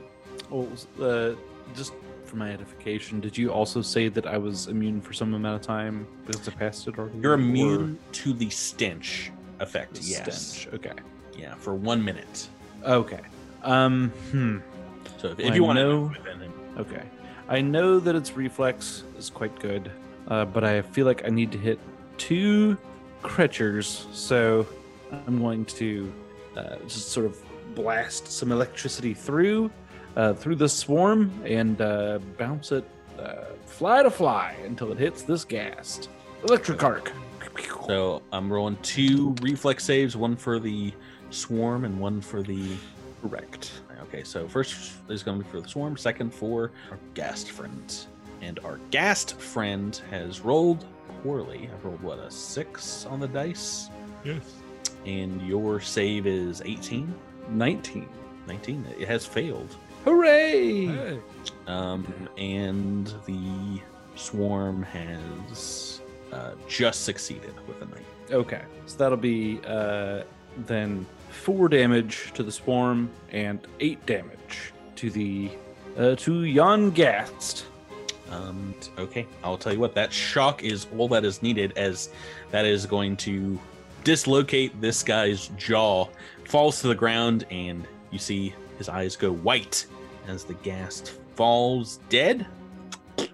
well, uh, just for my edification, did you also say that I was immune for some amount of time because I passed it already? You're or immune to the stench effect. the yes. stench? Okay. Yeah, for one minute. Okay. Um. Hmm. So if, Well, if you I want to know- move within him, Okay. I know that its reflex is quite good, uh, but I feel like I need to hit two creatures, so I'm going to uh, just sort of blast some electricity through uh, through the swarm and uh, bounce it uh, fly to fly until it hits this ghast. Electric arc. So I'm rolling two reflex saves, one for the swarm and one for the Correct. Okay, so first is going to be for the swarm, second for our ghast friend. And our ghast friend has rolled poorly. I've rolled what a six on the dice, Yes. And your save is 18, 19. 19. It has failed. Hooray! Hey. Um, and the swarm has uh, just succeeded with a nine. Okay, so that'll be uh, then four damage to the swarm and eight damage to the uh, to Jan Gast. Um, okay, I'll tell you what, that shock is all that is needed, as that is going to dislocate this guy's jaw, falls to the ground, and you see his eyes go white as the ghast falls dead.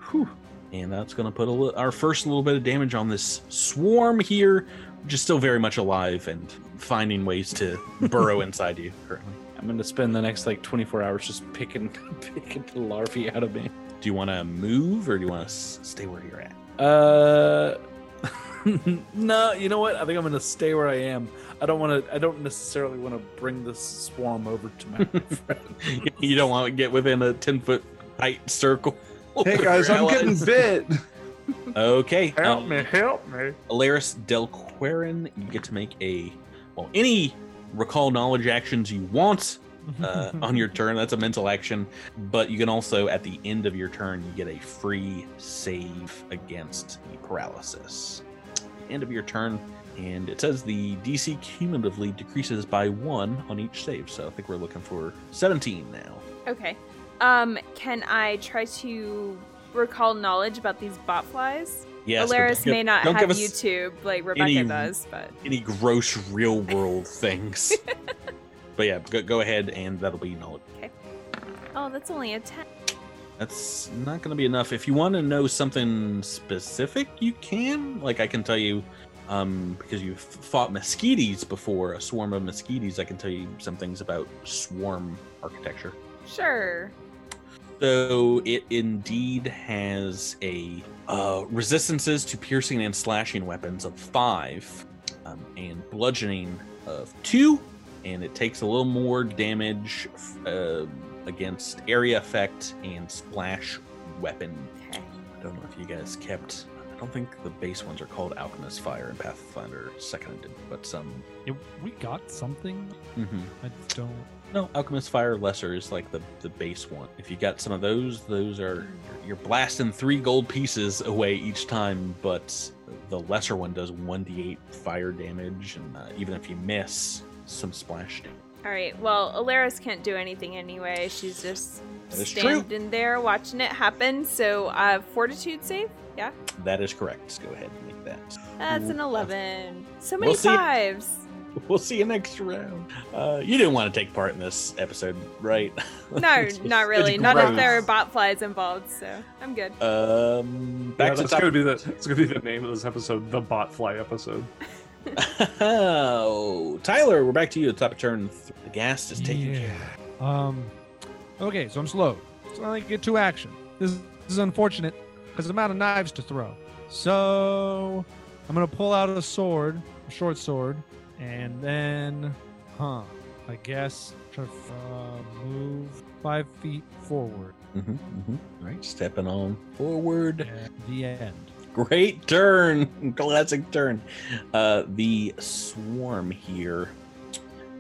Whew. and that's going to put a li- our first little bit of damage on this swarm here, which is still very much alive and finding ways to burrow inside you currently. I'm gonna spend the next like 24 hours just picking picking the larvae out of me. Do you want to move or do you want to s- stay where you're at? Uh, no, you know what? I think I'm gonna stay where I am. I don't want to. I don't necessarily want to bring this swarm over to my friend. you don't want to get within a 10 foot height circle. Hey guys, I'm getting bit. Okay. Help um, me, help me. Alaris Delquerin, you get to make a well any recall knowledge actions you want uh, on your turn. That's a mental action, but you can also at the end of your turn you get a free save against the paralysis. End of your turn, and it says the DC cumulatively decreases by one on each save. So I think we're looking for 17 now. Okay. Um, can I try to recall knowledge about these bot flies? Yes, Alaris may not have YouTube like Rebecca any- does, but any gross real world things. but yeah, go, go ahead and that'll be knowledge. Okay. Oh, that's only a ten. That's not going to be enough. If you want to know something specific, you can. Like I can tell you, um, because you've fought mosquitoes before, a swarm of mosquitoes. I can tell you some things about swarm architecture. Sure. So it indeed has a uh, resistances to piercing and slashing weapons of five, um, and bludgeoning of two, and it takes a little more damage uh, against area effect and splash weapon. Okay. I don't know if you guys kept. I don't think the base ones are called Alchemist Fire and Pathfinder Second Edition, but some. Yeah, we got something. mhm. I don't. No, Alchemist Fire Lesser is like the the base one. If you got some of those, those are you're blasting three gold pieces away each time. But the lesser one does one d8 fire damage, and uh, even if you miss, some splash damage. All right. Well, Alaris can't do anything anyway. She's just That is true. standing there watching it happen. So, uh, fortitude save. Yeah, That is correct. Go ahead and make that. that's an eleven. So many We'll see. fives. We'll see you next round. Uh, you didn't want to take part in this episode, right? No, just- not really. Not if there are bot flies involved. So I'm good. Um, Yeah, to that's top. gonna be the that's gonna be the name of this episode, the Botfly episode. Oh, Tyler, we're back to you at the top of turn. th- The ghast is taking care. Um. Okay, so I'm slow. So I only get two action. This, this is unfortunate because I'm out of knives to throw. So I'm gonna pull out a sword, a short sword, and then, huh? I guess try to uh, move five feet forward. Mm-hmm, mm-hmm. Right, stepping on forward. At the end. Great turn, classic turn. Uh, the swarm here,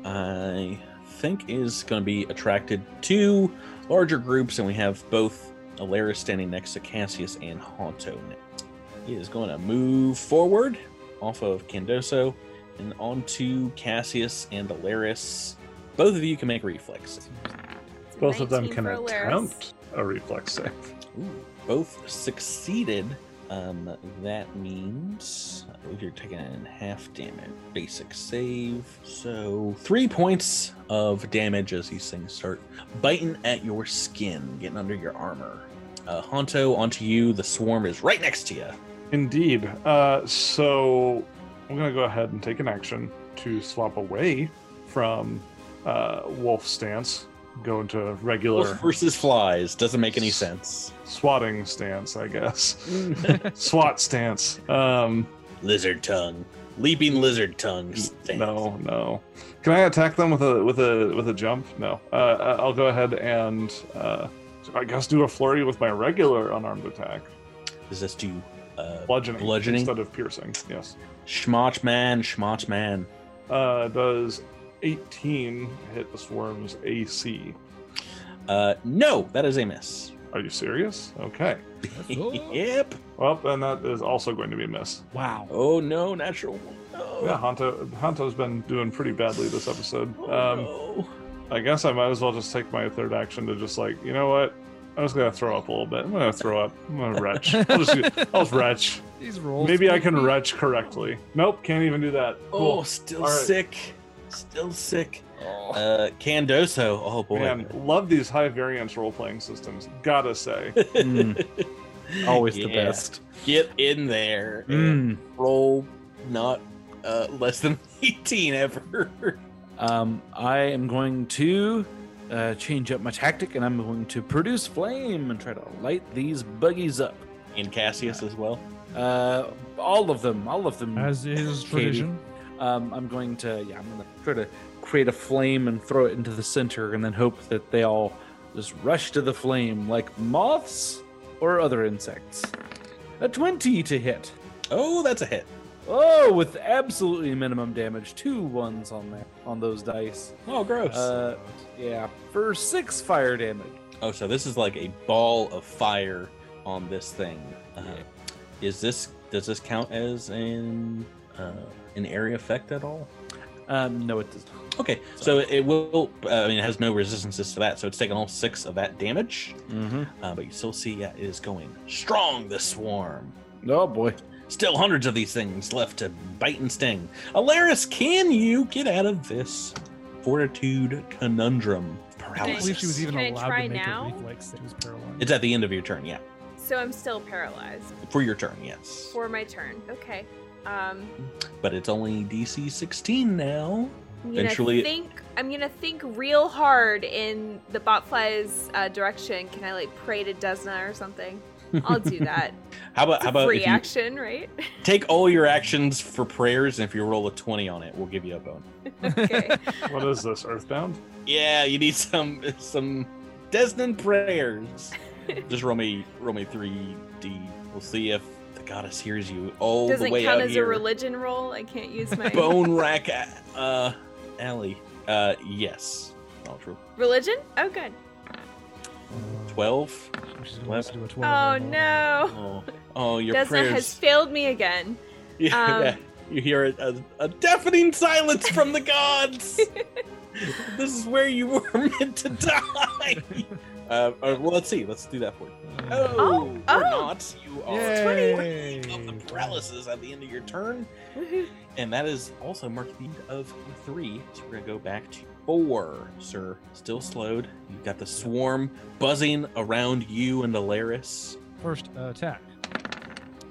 I think, is going to be attracted to larger groups, and we have both Alaris standing next to Cassius and Honto. He is going to move forward off of Candoso and onto Cassius and Alaris. Both of you can make reflex. It's a Both of them can attempt a reflex save. Ooh, both succeeded. Um, that means I you're taking half damage. Basic save. So three points of damage as these things start biting at your skin, getting under your armor. Uh, Honto, onto you. The swarm is right next to you. Indeed. Uh, so I'm gonna go ahead and take an action to swap away from uh, wolf stance, go into regular Wolf versus flies doesn't make any sense. Swatting stance, I guess. SWAT stance. Um, lizard tongue, leaping lizard tongue. stance. no, no. Can I attack them with a with a with a jump? No. Uh, I'll go ahead and uh, I guess do a flurry with my regular unarmed attack, Does this do uh, bludgeoning, Bludgeoning? instead of piercing. Yes. schmotch man? Schmotch man. Uh, does 18 hit the swarm's AC? Uh, no, that is a miss. Are you serious? Okay. yep. Well, then that is also going to be a miss. Wow. Oh no, natural. No. Yeah, Hanto Hanto's been doing pretty badly this episode. Oh, Um, no. I guess I might as well just take my third action to just like, you know what? I'm just gonna throw up a little bit. I'm gonna throw up. I'm gonna retch. I'll just, I'll just retch. These rolls. Maybe I can will be- retch correctly. Nope, can't even do that. Oh, still All right. sick. Still sick. Uh, Candoso. Oh boy. Man, love these high variance role playing systems. Gotta say. Mm. Always the best. Get in there and Mm. roll not uh, less than 18 ever. Um, I am going to uh, change up my tactic, and I'm going to produce flame and try to light these buggies up. And Cassius as well. Uh, all of them, all of them. As is Katie. tradition. Um, I'm going to, yeah, I'm going to try to create a flame and throw it into the center, and then hope that they all just rush to the flame like moths or other insects. A 20 to hit. Oh, that's a hit. Oh, with absolutely minimum damage. Two ones on there on those dice. Oh, gross. Uh, yeah, for six fire damage. oh, so this is like a ball of fire on this thing. Uh, Is this does this count as an uh, an area effect at all? Um, no, it does not. Okay, so it will. Uh, I mean, it has no resistances to that, so it's taking all six of that damage. Mm-hmm. Uh, but you still see yeah, it is going strong. This swarm. Oh boy. Still hundreds of these things left to bite and sting. Alaris, can you get out of this fortitude conundrum I don't believe she was even Can I allowed try to make now? a reflex. save. She was paralyzed. It's at the end of your turn, yeah. So I'm still paralyzed For your turn, yes. for my turn. Okay. Um, But it's only DC 16 now. I'm gonna Eventually- think. I'm gonna think real hard in the botfly's uh, direction. Can I like pray to Desna or something? I'll do that. How about It's how about free if you action, right? take all your actions for prayers, and if you roll a 20 on it, we'll give you a bone. okay. What is this, Earthbound? Yeah, you need some some Desmond prayers. Just roll me roll me three D. We'll see if the goddess hears you all Doesn't the way count out as here. a religion roll. I can't use my Bone rack, uh, Ellie. Uh, yes. All true. religion. Oh, good. Twelve. She's gonna do a 12 Oh roll. no. Oh, oh, your Desna prayers. has failed me again. yeah, um, yeah. You hear a, a, a deafening silence from the gods. this is where you were meant to die. Uh, uh, well, let's see. Let's do that for you. Oh, Oh, or oh. not. You are Yay. of the paralysis at the end of your turn. And that is also marked the end of three. So we're gonna go back to four, sir. Still slowed. You've got the swarm buzzing around you and Alaris. First attack.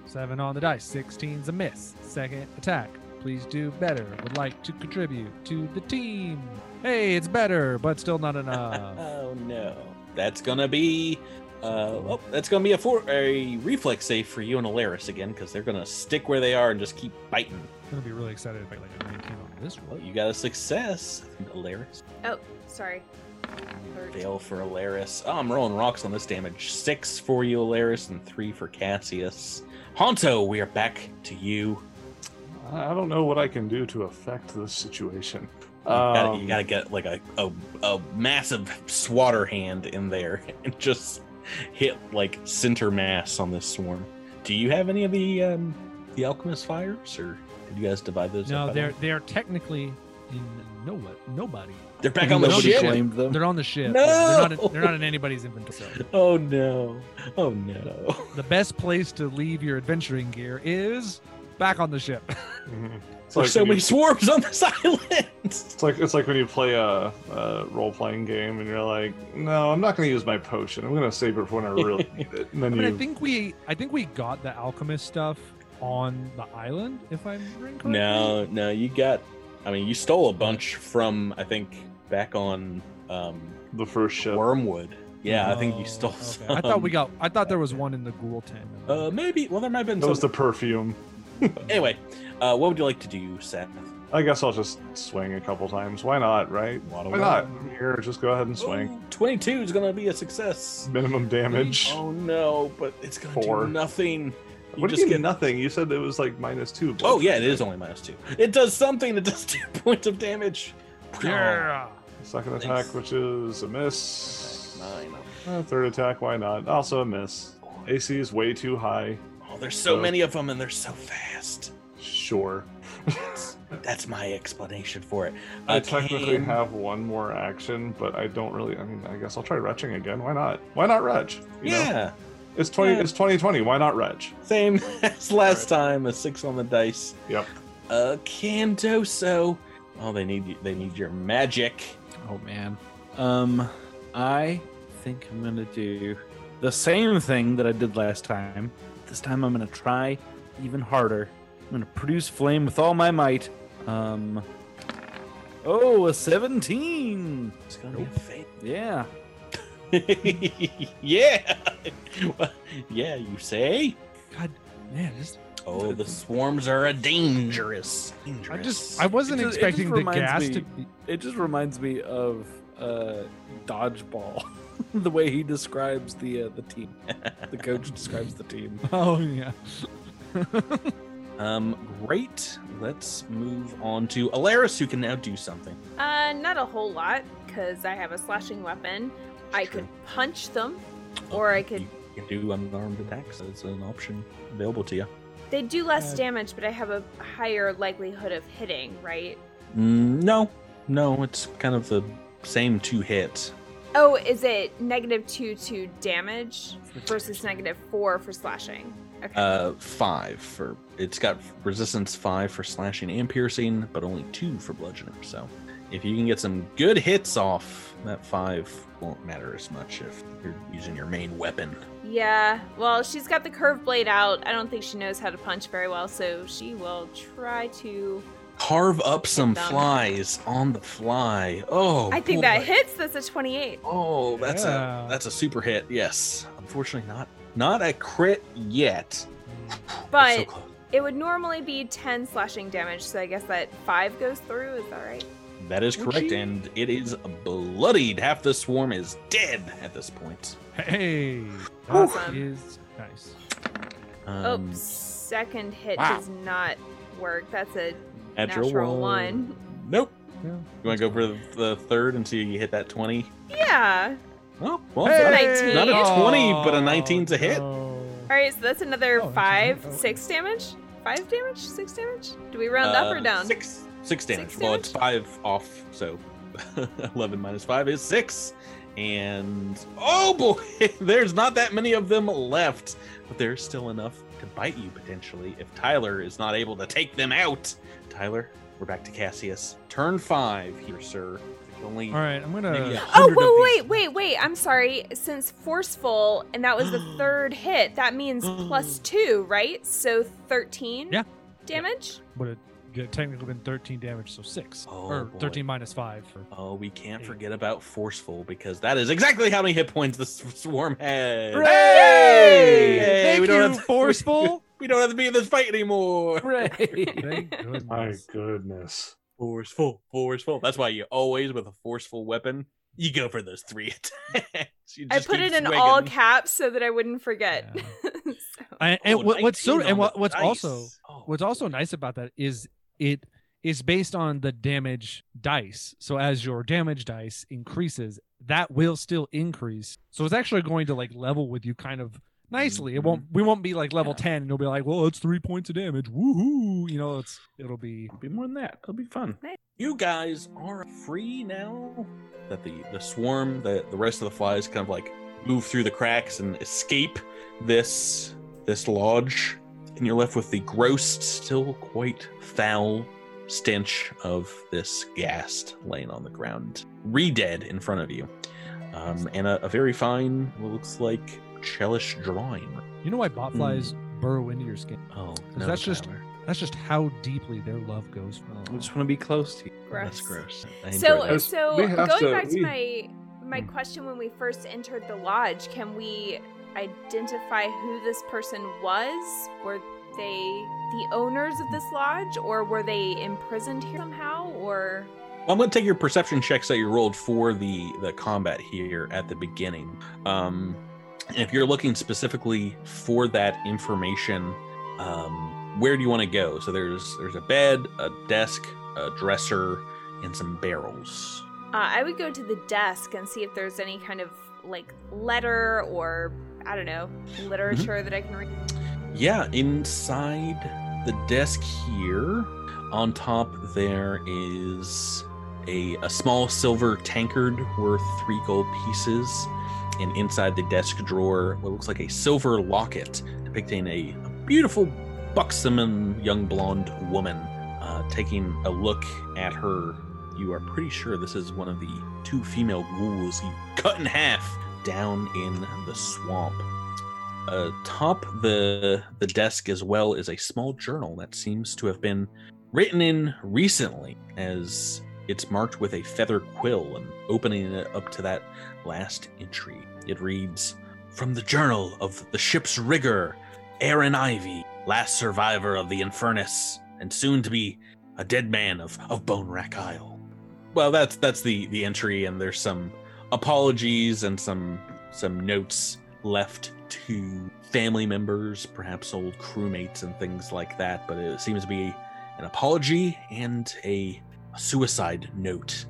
Seven on the dice. 16's a miss. Second attack. Please do better. Would like to contribute to the team. Hey, it's better, but still not enough. oh no. That's gonna be uh oh, that's gonna be a four a reflex save for you and Alaris again, because they're gonna stick where they are and just keep biting. I'm gonna be really excited if I like a 19 on this Well, one. you got a success, Alaris. Oh, sorry. Fail for Alaris. Oh, I'm rolling rocks on this damage. Six for you, Alaris, and three for Cassius. Honto, we are back to you. I I don't know what I can do to affect this situation. You gotta, Um, you gotta get like a, a, a massive swatter hand in there and just hit like center mass on this swarm. Do you have any of the um, the alchemist fires, or did you guys divide those? No, up at they're they're technically in no nobody. they're back on the Nobody ship. claimed them. They're on the ship. No! They're not in, they're not in anybody's inventory. Oh no! Oh no! the best place to leave your adventuring gear is back on the ship. mhm. It's There's like so when many you- swarms on this island. It's like it's like when you play a, a role playing game and you're like, no, I'm not going to use my potion. I'm going to save it for when I really need it. And then I mean, you I think we I think we got the alchemist stuff on the island, if I'm remembering correctly. No, no, you got. I mean, you stole a bunch from I think back on um, the first ship. Wormwood. Yeah, I think you Oh, stole. okay. Some. I thought we got. I thought there was one in the ghoul tent. Uh, maybe. Well, there might have been That was the perfume. Anyway, uh, what would you like to do, Seth? I guess I'll just swing a couple times. Why not, right? Why Why not? I'm here. Just go ahead and swing. Twenty-two is gonna be a success. Minimum damage. Oh no, but it's gonna Four. do nothing. You what do you mean get. nothing? You said it was like minus two. Oh yeah, it is only minus two. It does something. It does two points of damage. Yeah. Second Thanks. attack, which is a miss. Nine. Uh, third attack, why not? Also a miss. AC is way too high. Oh, there's so Oh. many of them, and they're so fast. Sure. That's my explanation for it. I Uh, technically have one more action, but I don't really. I mean, I guess I'll try retching again. Why not? Why not retch? You know? Yeah, It's twenty. Yeah. It's twenty twenty. Why not Reg? same as last time. A six on the dice. Yep. Uh, Candoso. Oh, they need they need your magic. Oh man. Um, I think I'm gonna do the same thing that I did last time. This time I'm gonna try even harder. I'm gonna produce flame with all my might. Um. Oh, a 17. It's gonna be a fail. Yeah. yeah. yeah, you say? God, man, this, Oh, the swarms are a dangerous. I just I wasn't just- expecting just the reminds gas me- to be. It just reminds me of uh, dodgeball. the way he describes the uh, the team. The coach describes the team. Oh yeah. Um, great. Let's move on to Alaris, who can now do something. Uh, not a whole lot, because I have a slashing weapon. I True. could punch them, or I could. You can do unarmed attacks as an option available to you. They do less Uh, damage, but I have a higher likelihood of hitting, right? Mm, no, no, it's kind of the same two hits. Oh, is it negative two to damage versus negative four for slashing? Okay. Uh, five for it's got resistance five for slashing and piercing, but only two for bludgeoning. So, if you can get some good hits off, that five won't matter as much if you're using your main weapon. yeah. Well, she's got the curved blade out. I don't think she knows how to punch very well, so she will try to. Carve up some them. flies on the fly. Oh, I think boy. that hits. That's a twenty-eight. Oh, that's Yeah. a that's a super hit. Yes, unfortunately not not a crit yet. But so it would normally be ten slashing damage, so I guess that five goes through. Is that right? That is correct, and it is bloodied. Half the swarm is dead at this point. Hey, that Awesome. is nice. Um, Oops. Second hit wow. does not work. That's a natural, natural one. one. Nope. Yeah. You want to go for the, the third and see if you hit that twenty? Yeah. Oh, well, Hey! not a 19. twenty, but a 19's a hit. no. All right, so that's another Oh, that's five. Oh. six damage. Five damage, six damage. Do we round up or Uh, down? Six. Six damage. Six well, it's five off, so eleven minus five is six. And oh boy, there's not that many of them left, but there's still enough to bite you potentially if Tyler is not able to take them out. Tyler, we're back to Cassius. Turn five here, sir. Only All right, I'm gonna. maybe a Oh, hundred of wait, wait, wait, wait. I'm sorry. Since forceful, and that was the third hit, that means plus two, right? So 13 Yeah. damage? Would it get technically been 13 damage, so six Oh, or boy. 13 minus five. Oh, we can't Eight. forget about forceful because that is exactly how many hit points the swarm has. Hey! Yay! Thank we don't you, have to, forceful. We don't have to be in this fight anymore. Right. Thank goodness. My goodness. Forceful, forceful. That's why you always, with a forceful weapon, you go for those three attacks. You I put keep it in swinging. all caps so that I wouldn't forget. So- I, and Oh, what, what's so and what, what's dice. also Oh, what's also nice about that is it is based on the damage dice. So as your damage dice increases, that will still increase. So it's actually going to like level with you kind of nicely. It won't mm-hmm. we won't be like level Yeah. 10 and you'll be like, well, it's three points of damage. Woohoo. You know, it's it'll be It'll be more than that. It'll be fun. you guys are free now. That the the swarm, the the rest of the flies, kind of like move through the cracks and escape this this lodge, and you're left with the gross, still quite foul stench of this ghast laying on the ground, re-dead in front of you, um, and a, a very fine, what looks like Chelish drawing. you know why botflies burrow into your skin? Oh, no, that's just- That's just how deeply their love goes for. I just want to be close to you. gross. That's gross. So, that. so going to- back to we- my my Hmm. question when we first entered the lodge, can we identify who this person was? Were they the owners of this lodge, or were they imprisoned here somehow? Or I'm going to take your perception checks that you rolled for the the combat here at the beginning. Um, and if you're looking specifically for that information, um, where do you want to go? So there's there's a bed, a desk, a dresser, and some barrels. uh, I would go to the desk and see if there's any kind of like letter or I don't know literature that I can read. Yeah, inside the desk here, on top there is a, a small silver tankard worth three gold pieces, and inside the desk drawer, what looks like a silver locket depicting a, a beautiful, buxom and young blonde woman. Uh, taking a look at her, you are pretty sure this is one of the two female ghouls you cut in half down in the swamp. Uh, Atop the the desk as well is a small journal that seems to have been written in recently, as it's marked with a feather quill. And opening it up to that last entry, it reads, "From the journal of the ship's rigger, Aaron Ivy, last survivor of the Infernus, and soon to be a dead man of of Bonewrack Isle." Well, that's that's the the entry, and there's some apologies and some some notes left to family members, perhaps old crewmates and things like that. But it seems to be an apology and a, a suicide note,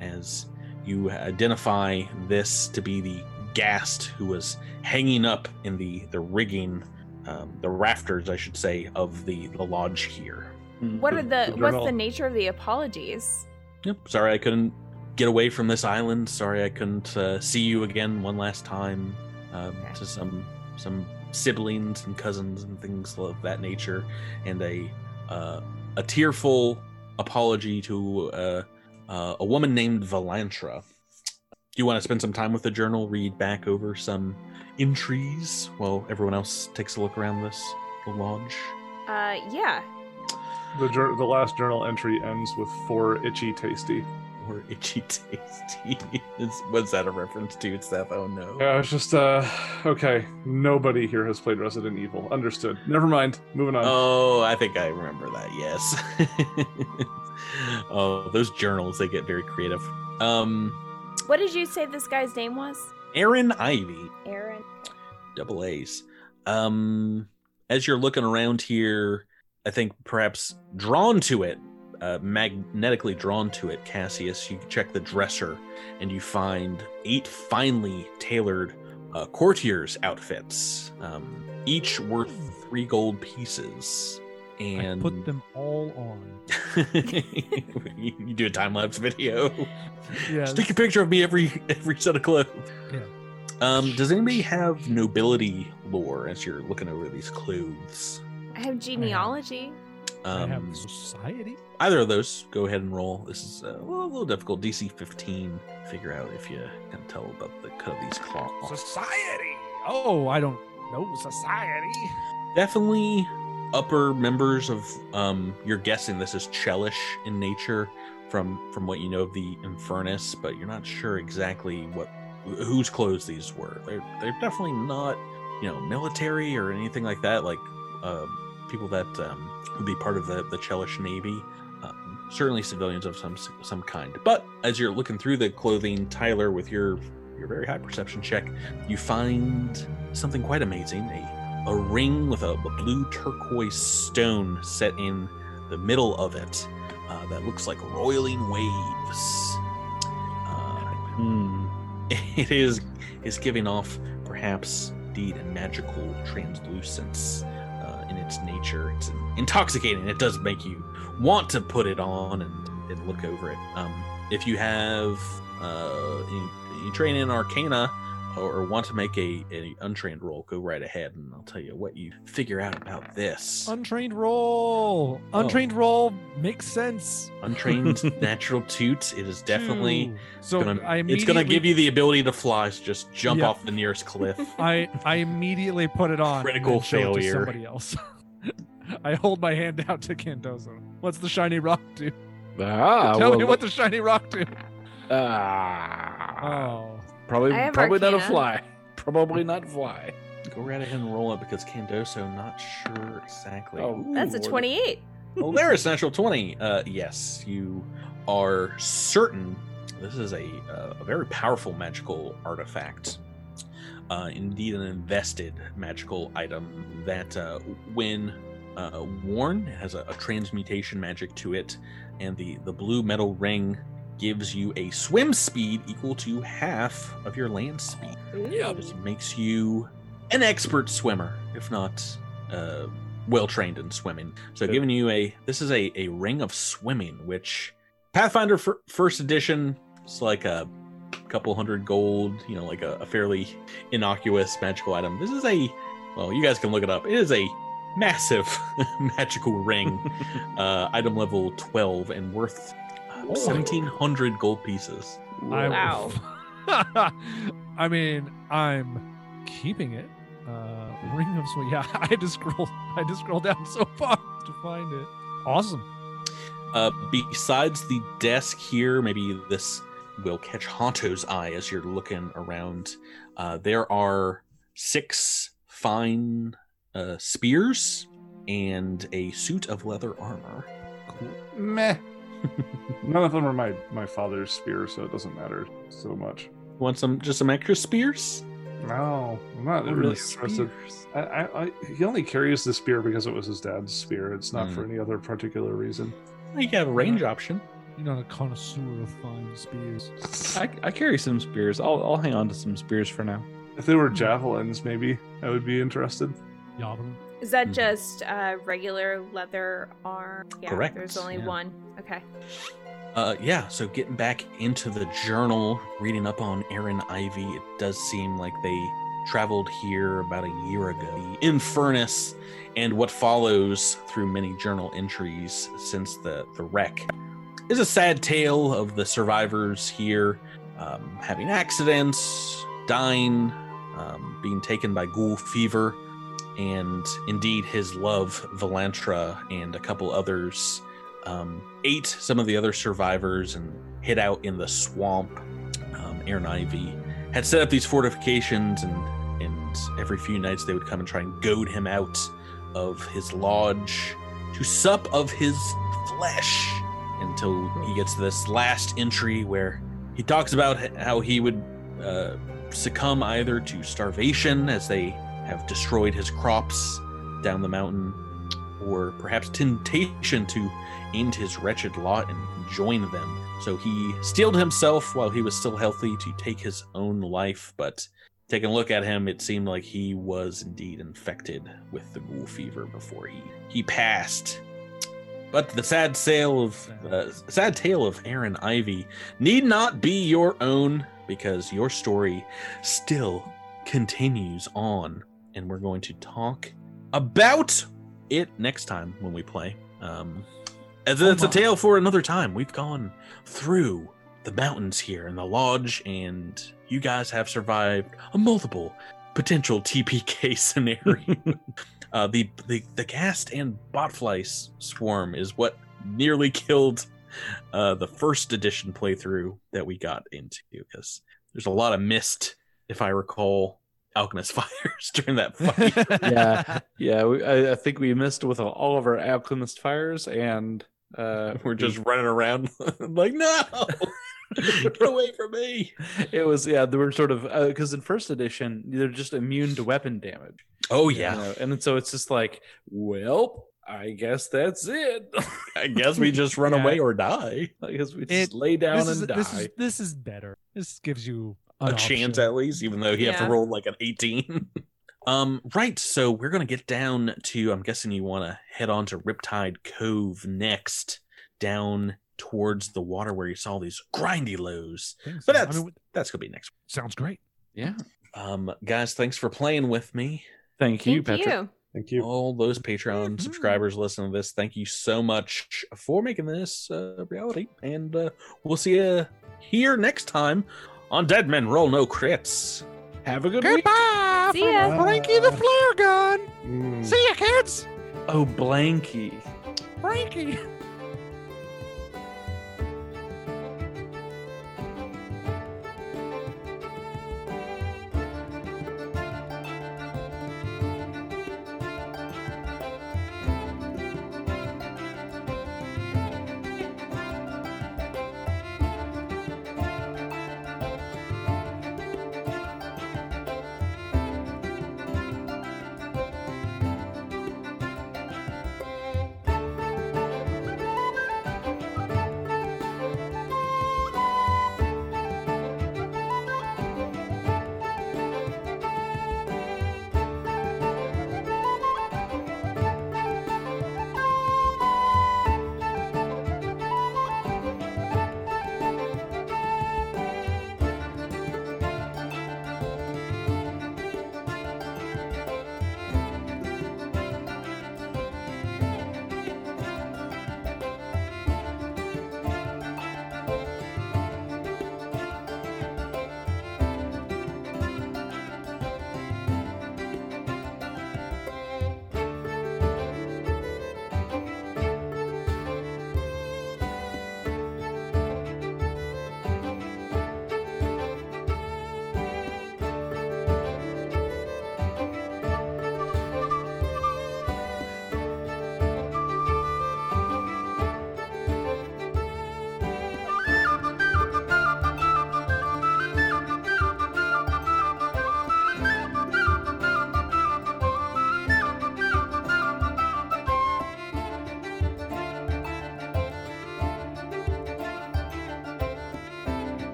as you identify this to be the ghast who was hanging up in the the rigging, um, the rafters, I should say, of the the lodge here. What are the, the what's the nature of the apologies? Yep. Sorry I couldn't get away from this island. Sorry I couldn't uh, see you again one last time. Um, Okay. To some some siblings and cousins and things of that nature, and a uh, a tearful apology to uh, uh, a woman named Valantra. Do you want to spend some time with the journal, read back over some entries while everyone else takes a look around this the lodge? Uh, yeah. The the last journal entry ends with four itchy tasty. Or itchy tasty? Is- What's that a reference to, Seth? Oh no. Yeah, it's just uh okay. Nobody here has played Resident Evil. Understood. Never mind. Moving on. Oh, I think I remember that. Yes. oh, those journals they get very creative. Um, What did you say this guy's name was? Aaron Ivy, Aaron. double A's. Um, as you're looking around here, I think perhaps drawn to it, uh, magnetically drawn to it, Cassius, you check the dresser and you find eight finely tailored uh, courtiers' outfits, um, each worth three gold pieces. And I put them all on. you, you do a time lapse video. Yeah. Just take a picture of me every every set of clothes. Yeah. Um, does anybody have nobility lore as you're looking over these clothes? I have genealogy. I Um, have society. Either of those, go ahead and roll. This is uh, well, a little difficult. DC 15. Figure out if you can tell about the cut of these cloths. Society. Oh, I don't know society. definitely upper members of um you're guessing this is Chelish in nature from from what you know of the infernus but you're not sure exactly what whose clothes these were they're they're definitely not you know military or anything like that like um people that um would be part of the the Chelish navy certainly civilians of some some kind but as you're looking through the clothing tyler with your your very high perception check you find something quite amazing a a ring with a, a blue turquoise stone set in the middle of it uh, that looks like roiling waves. Uh, hmm, it is is giving off perhaps indeed a magical translucence uh, in its nature. It's intoxicating. It does make you want to put it on and, and look over it. Um, if you have uh, you, you train in Arcana or, or want to make a, a untrained roll, go right ahead, and I'll tell you what you figure out about this. Untrained roll. Oh. Untrained roll makes sense. Untrained natural toot. It is definitely Two. So gonna, I it's gonna give you the ability to fly. So just jump Yeah. off the nearest cliff. I I immediately put it on. Critical to failure. somebody else. I hold my hand out to Candoso. What's the shiny rock do? Ah, Tell well, me what the shiny rock do. Ah, Oh, probably I have probably not a fly. Probably not fly. Go right ahead and roll it because Candoso not sure exactly. Oh, That's a Lord. 28. oh, there is natural twenty. Uh, yes, you are certain this is a uh, a very powerful magical artifact. Uh, indeed, an invested magical item that, uh, when uh, worn, has a, a transmutation magic to it, and the the blue metal ring gives you a swim speed equal to half of your land speed. Yeah, Just makes you an expert swimmer, if not uh, well trained in swimming. So, Good. giving you a this is a a ring of swimming, which Pathfinder fir- first edition is like a couple hundred gold, you know, like a, a fairly innocuous magical item. This is a well, you guys can look it up. It is a massive magical ring, uh, item level twelve and worth uh, Oh. seventeen hundred gold pieces. I, Wow. I mean, I'm keeping it. Uh, Ring of Swing. Yeah, I had to scroll. I had to scroll down so far to find it. Awesome. Uh, besides the desk here, maybe this will catch Honto's eye as you're looking around. Uh, there are six fine uh, spears and a suit of leather armor. Cool. Meh. None of them are my my father's spears, so it doesn't matter so much. Want some just some extra spears? No, I'm not What really interested. spears? I, I, I, he only carries the spear because it was his dad's spear. It's not Hmm. for any other particular reason. You can have a range option. You're not a connoisseur of fine spears. I, I carry some spears. I'll, I'll hang on to some spears for now. If they were javelins, maybe I would be interested. Yavin. Is that Mhm. just uh, regular leather arm? Yeah, Correct, There's only yeah. one. Okay. Uh, yeah, so getting back into the journal, reading up on Aaron Ivy, it does seem like they traveled here about a year ago. Infernus and what follows through many journal entries since the, the wreck is a sad tale of the survivors here um, having accidents, dying, um, being taken by ghoul fever, and indeed his love, Valantra, and a couple others um, ate some of the other survivors and hid out in the swamp. Um, Aaron Ivy had set up these fortifications, and and every few nights they would come and try and goad him out of his lodge to sup of his flesh until he gets to this last entry where he talks about how he would uh, succumb either to starvation as they have destroyed his crops down the mountain, or perhaps temptation to end his wretched lot and join them. So he steeled himself while he was still healthy to take his own life, but taking a look at him, it seemed like he was indeed infected with the ghoul fever before he he passed. But the sad tale of uh, sad tale of Aaron Ivy need not be your own because your story still continues on, and we're going to talk about it next time when we play. Um, it's a tale for another time. We've gone through the mountains here in the lodge, and you guys have survived a multiple potential TPK scenario. uh, the, the the ghast and botfly swarm is what nearly killed uh, the first edition playthrough that we got into because there's a lot of mist, if I recall, alchemist fires during that fight. Yeah. Yeah, we, I, I think we missed with all of our alchemist fires, and uh, We're just running around like, no, get away from me. It was yeah. They were sort of because in first edition they're just immune to weapon damage. Oh you yeah, know, and so it's just like, well, I guess that's it. I guess we just run Yeah. away or die. I guess we just It- lay down and is, die. this is this is better. This gives you an a chance at least, even though you have Yeah. to roll like an 18. um, right. So we're gonna get down to. I'm guessing you want to head on to Riptide Cove next, down towards the water where you saw these grindylows. Things. But I that's mean, that's gonna be next. sounds great. yeah. Um, guys, thanks for playing with me. Thank you, Thank Patrick. you. Thank you. All those Patreon Mhm. subscribers listening to this, thank you so much for making this uh, reality. And uh, we'll see you here next time on Dead Men Roll No Crits. Have a good week. Goodbye. See ya. from Frankie the flare gun. Mm. See ya, kids. Oh, Blanky. Frankie.